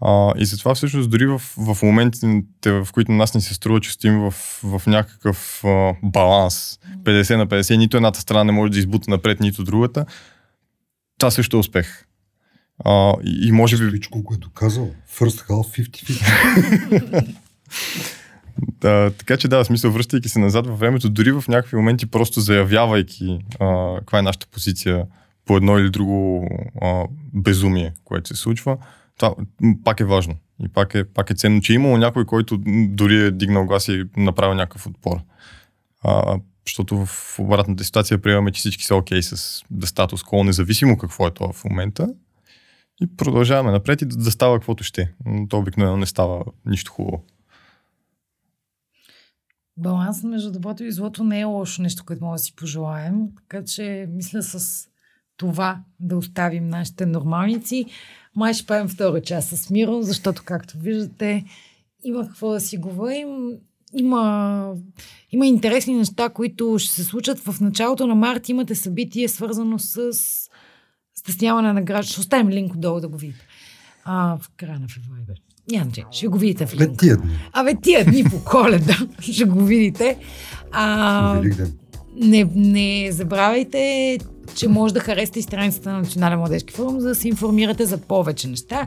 А, и затова всъщност дори в, в моментите, в които нас ни се струва, че стоим в, в някакъв а, баланс, 50 на 50, нито едната страна не може да избута напред, нито другата, това също е успех. А, и, и може би Стоичко го е доказал. First half 50-50. Да, така че да, в смисъл, връщайки се назад във времето, дори в някакви моменти, просто заявявайки а, каква е нашата позиция по едно или друго а, безумие, което се случва, това пак е важно. И пак е, пак е ценно, че е имало някой, който дори е дигнал глас и е направил някакъв отпор. А, защото в обратната ситуация приемаме, че всички са окей с да статус кво, независимо какво е това в момента. И продължаваме напред и да, става каквото ще. М, То обикновено не става нищо хубаво. Балансът между доброто и злото не е лошо нещо, което може да си пожелаем. Така че, мисля, с това да оставим нашите нормалници. Май ще правим втора част с Миро, защото, както виждате, има какво да си говорим. Има, има интересни неща, които ще се случат. В началото на март имате събитие, свързано с стесняване на граждан. Ще оставим линк отдолу да го видите. А, в края на февруари. бе. Няма че, ще го видите в Бе, линк. тия дни. Абе, тия дни по коледа ще го видите. А, не, не забравяйте, че може да харесате и страницата на Национален младежки форум, за да се информирате за повече неща.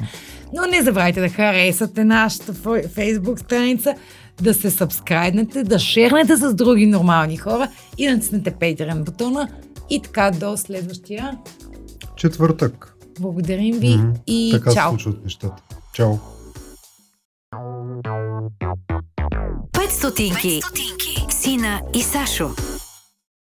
Но не забравяйте да харесате нашата фейсбук страница, да се сабскрайбнете, да шернете с други нормални хора и да натиснете Patreon бутона. И така до следващия. Четвъртък. Благодарим ви Мгм. и така чао! се случват нещата. Чао. 5 стотинки. Сина и Сашо.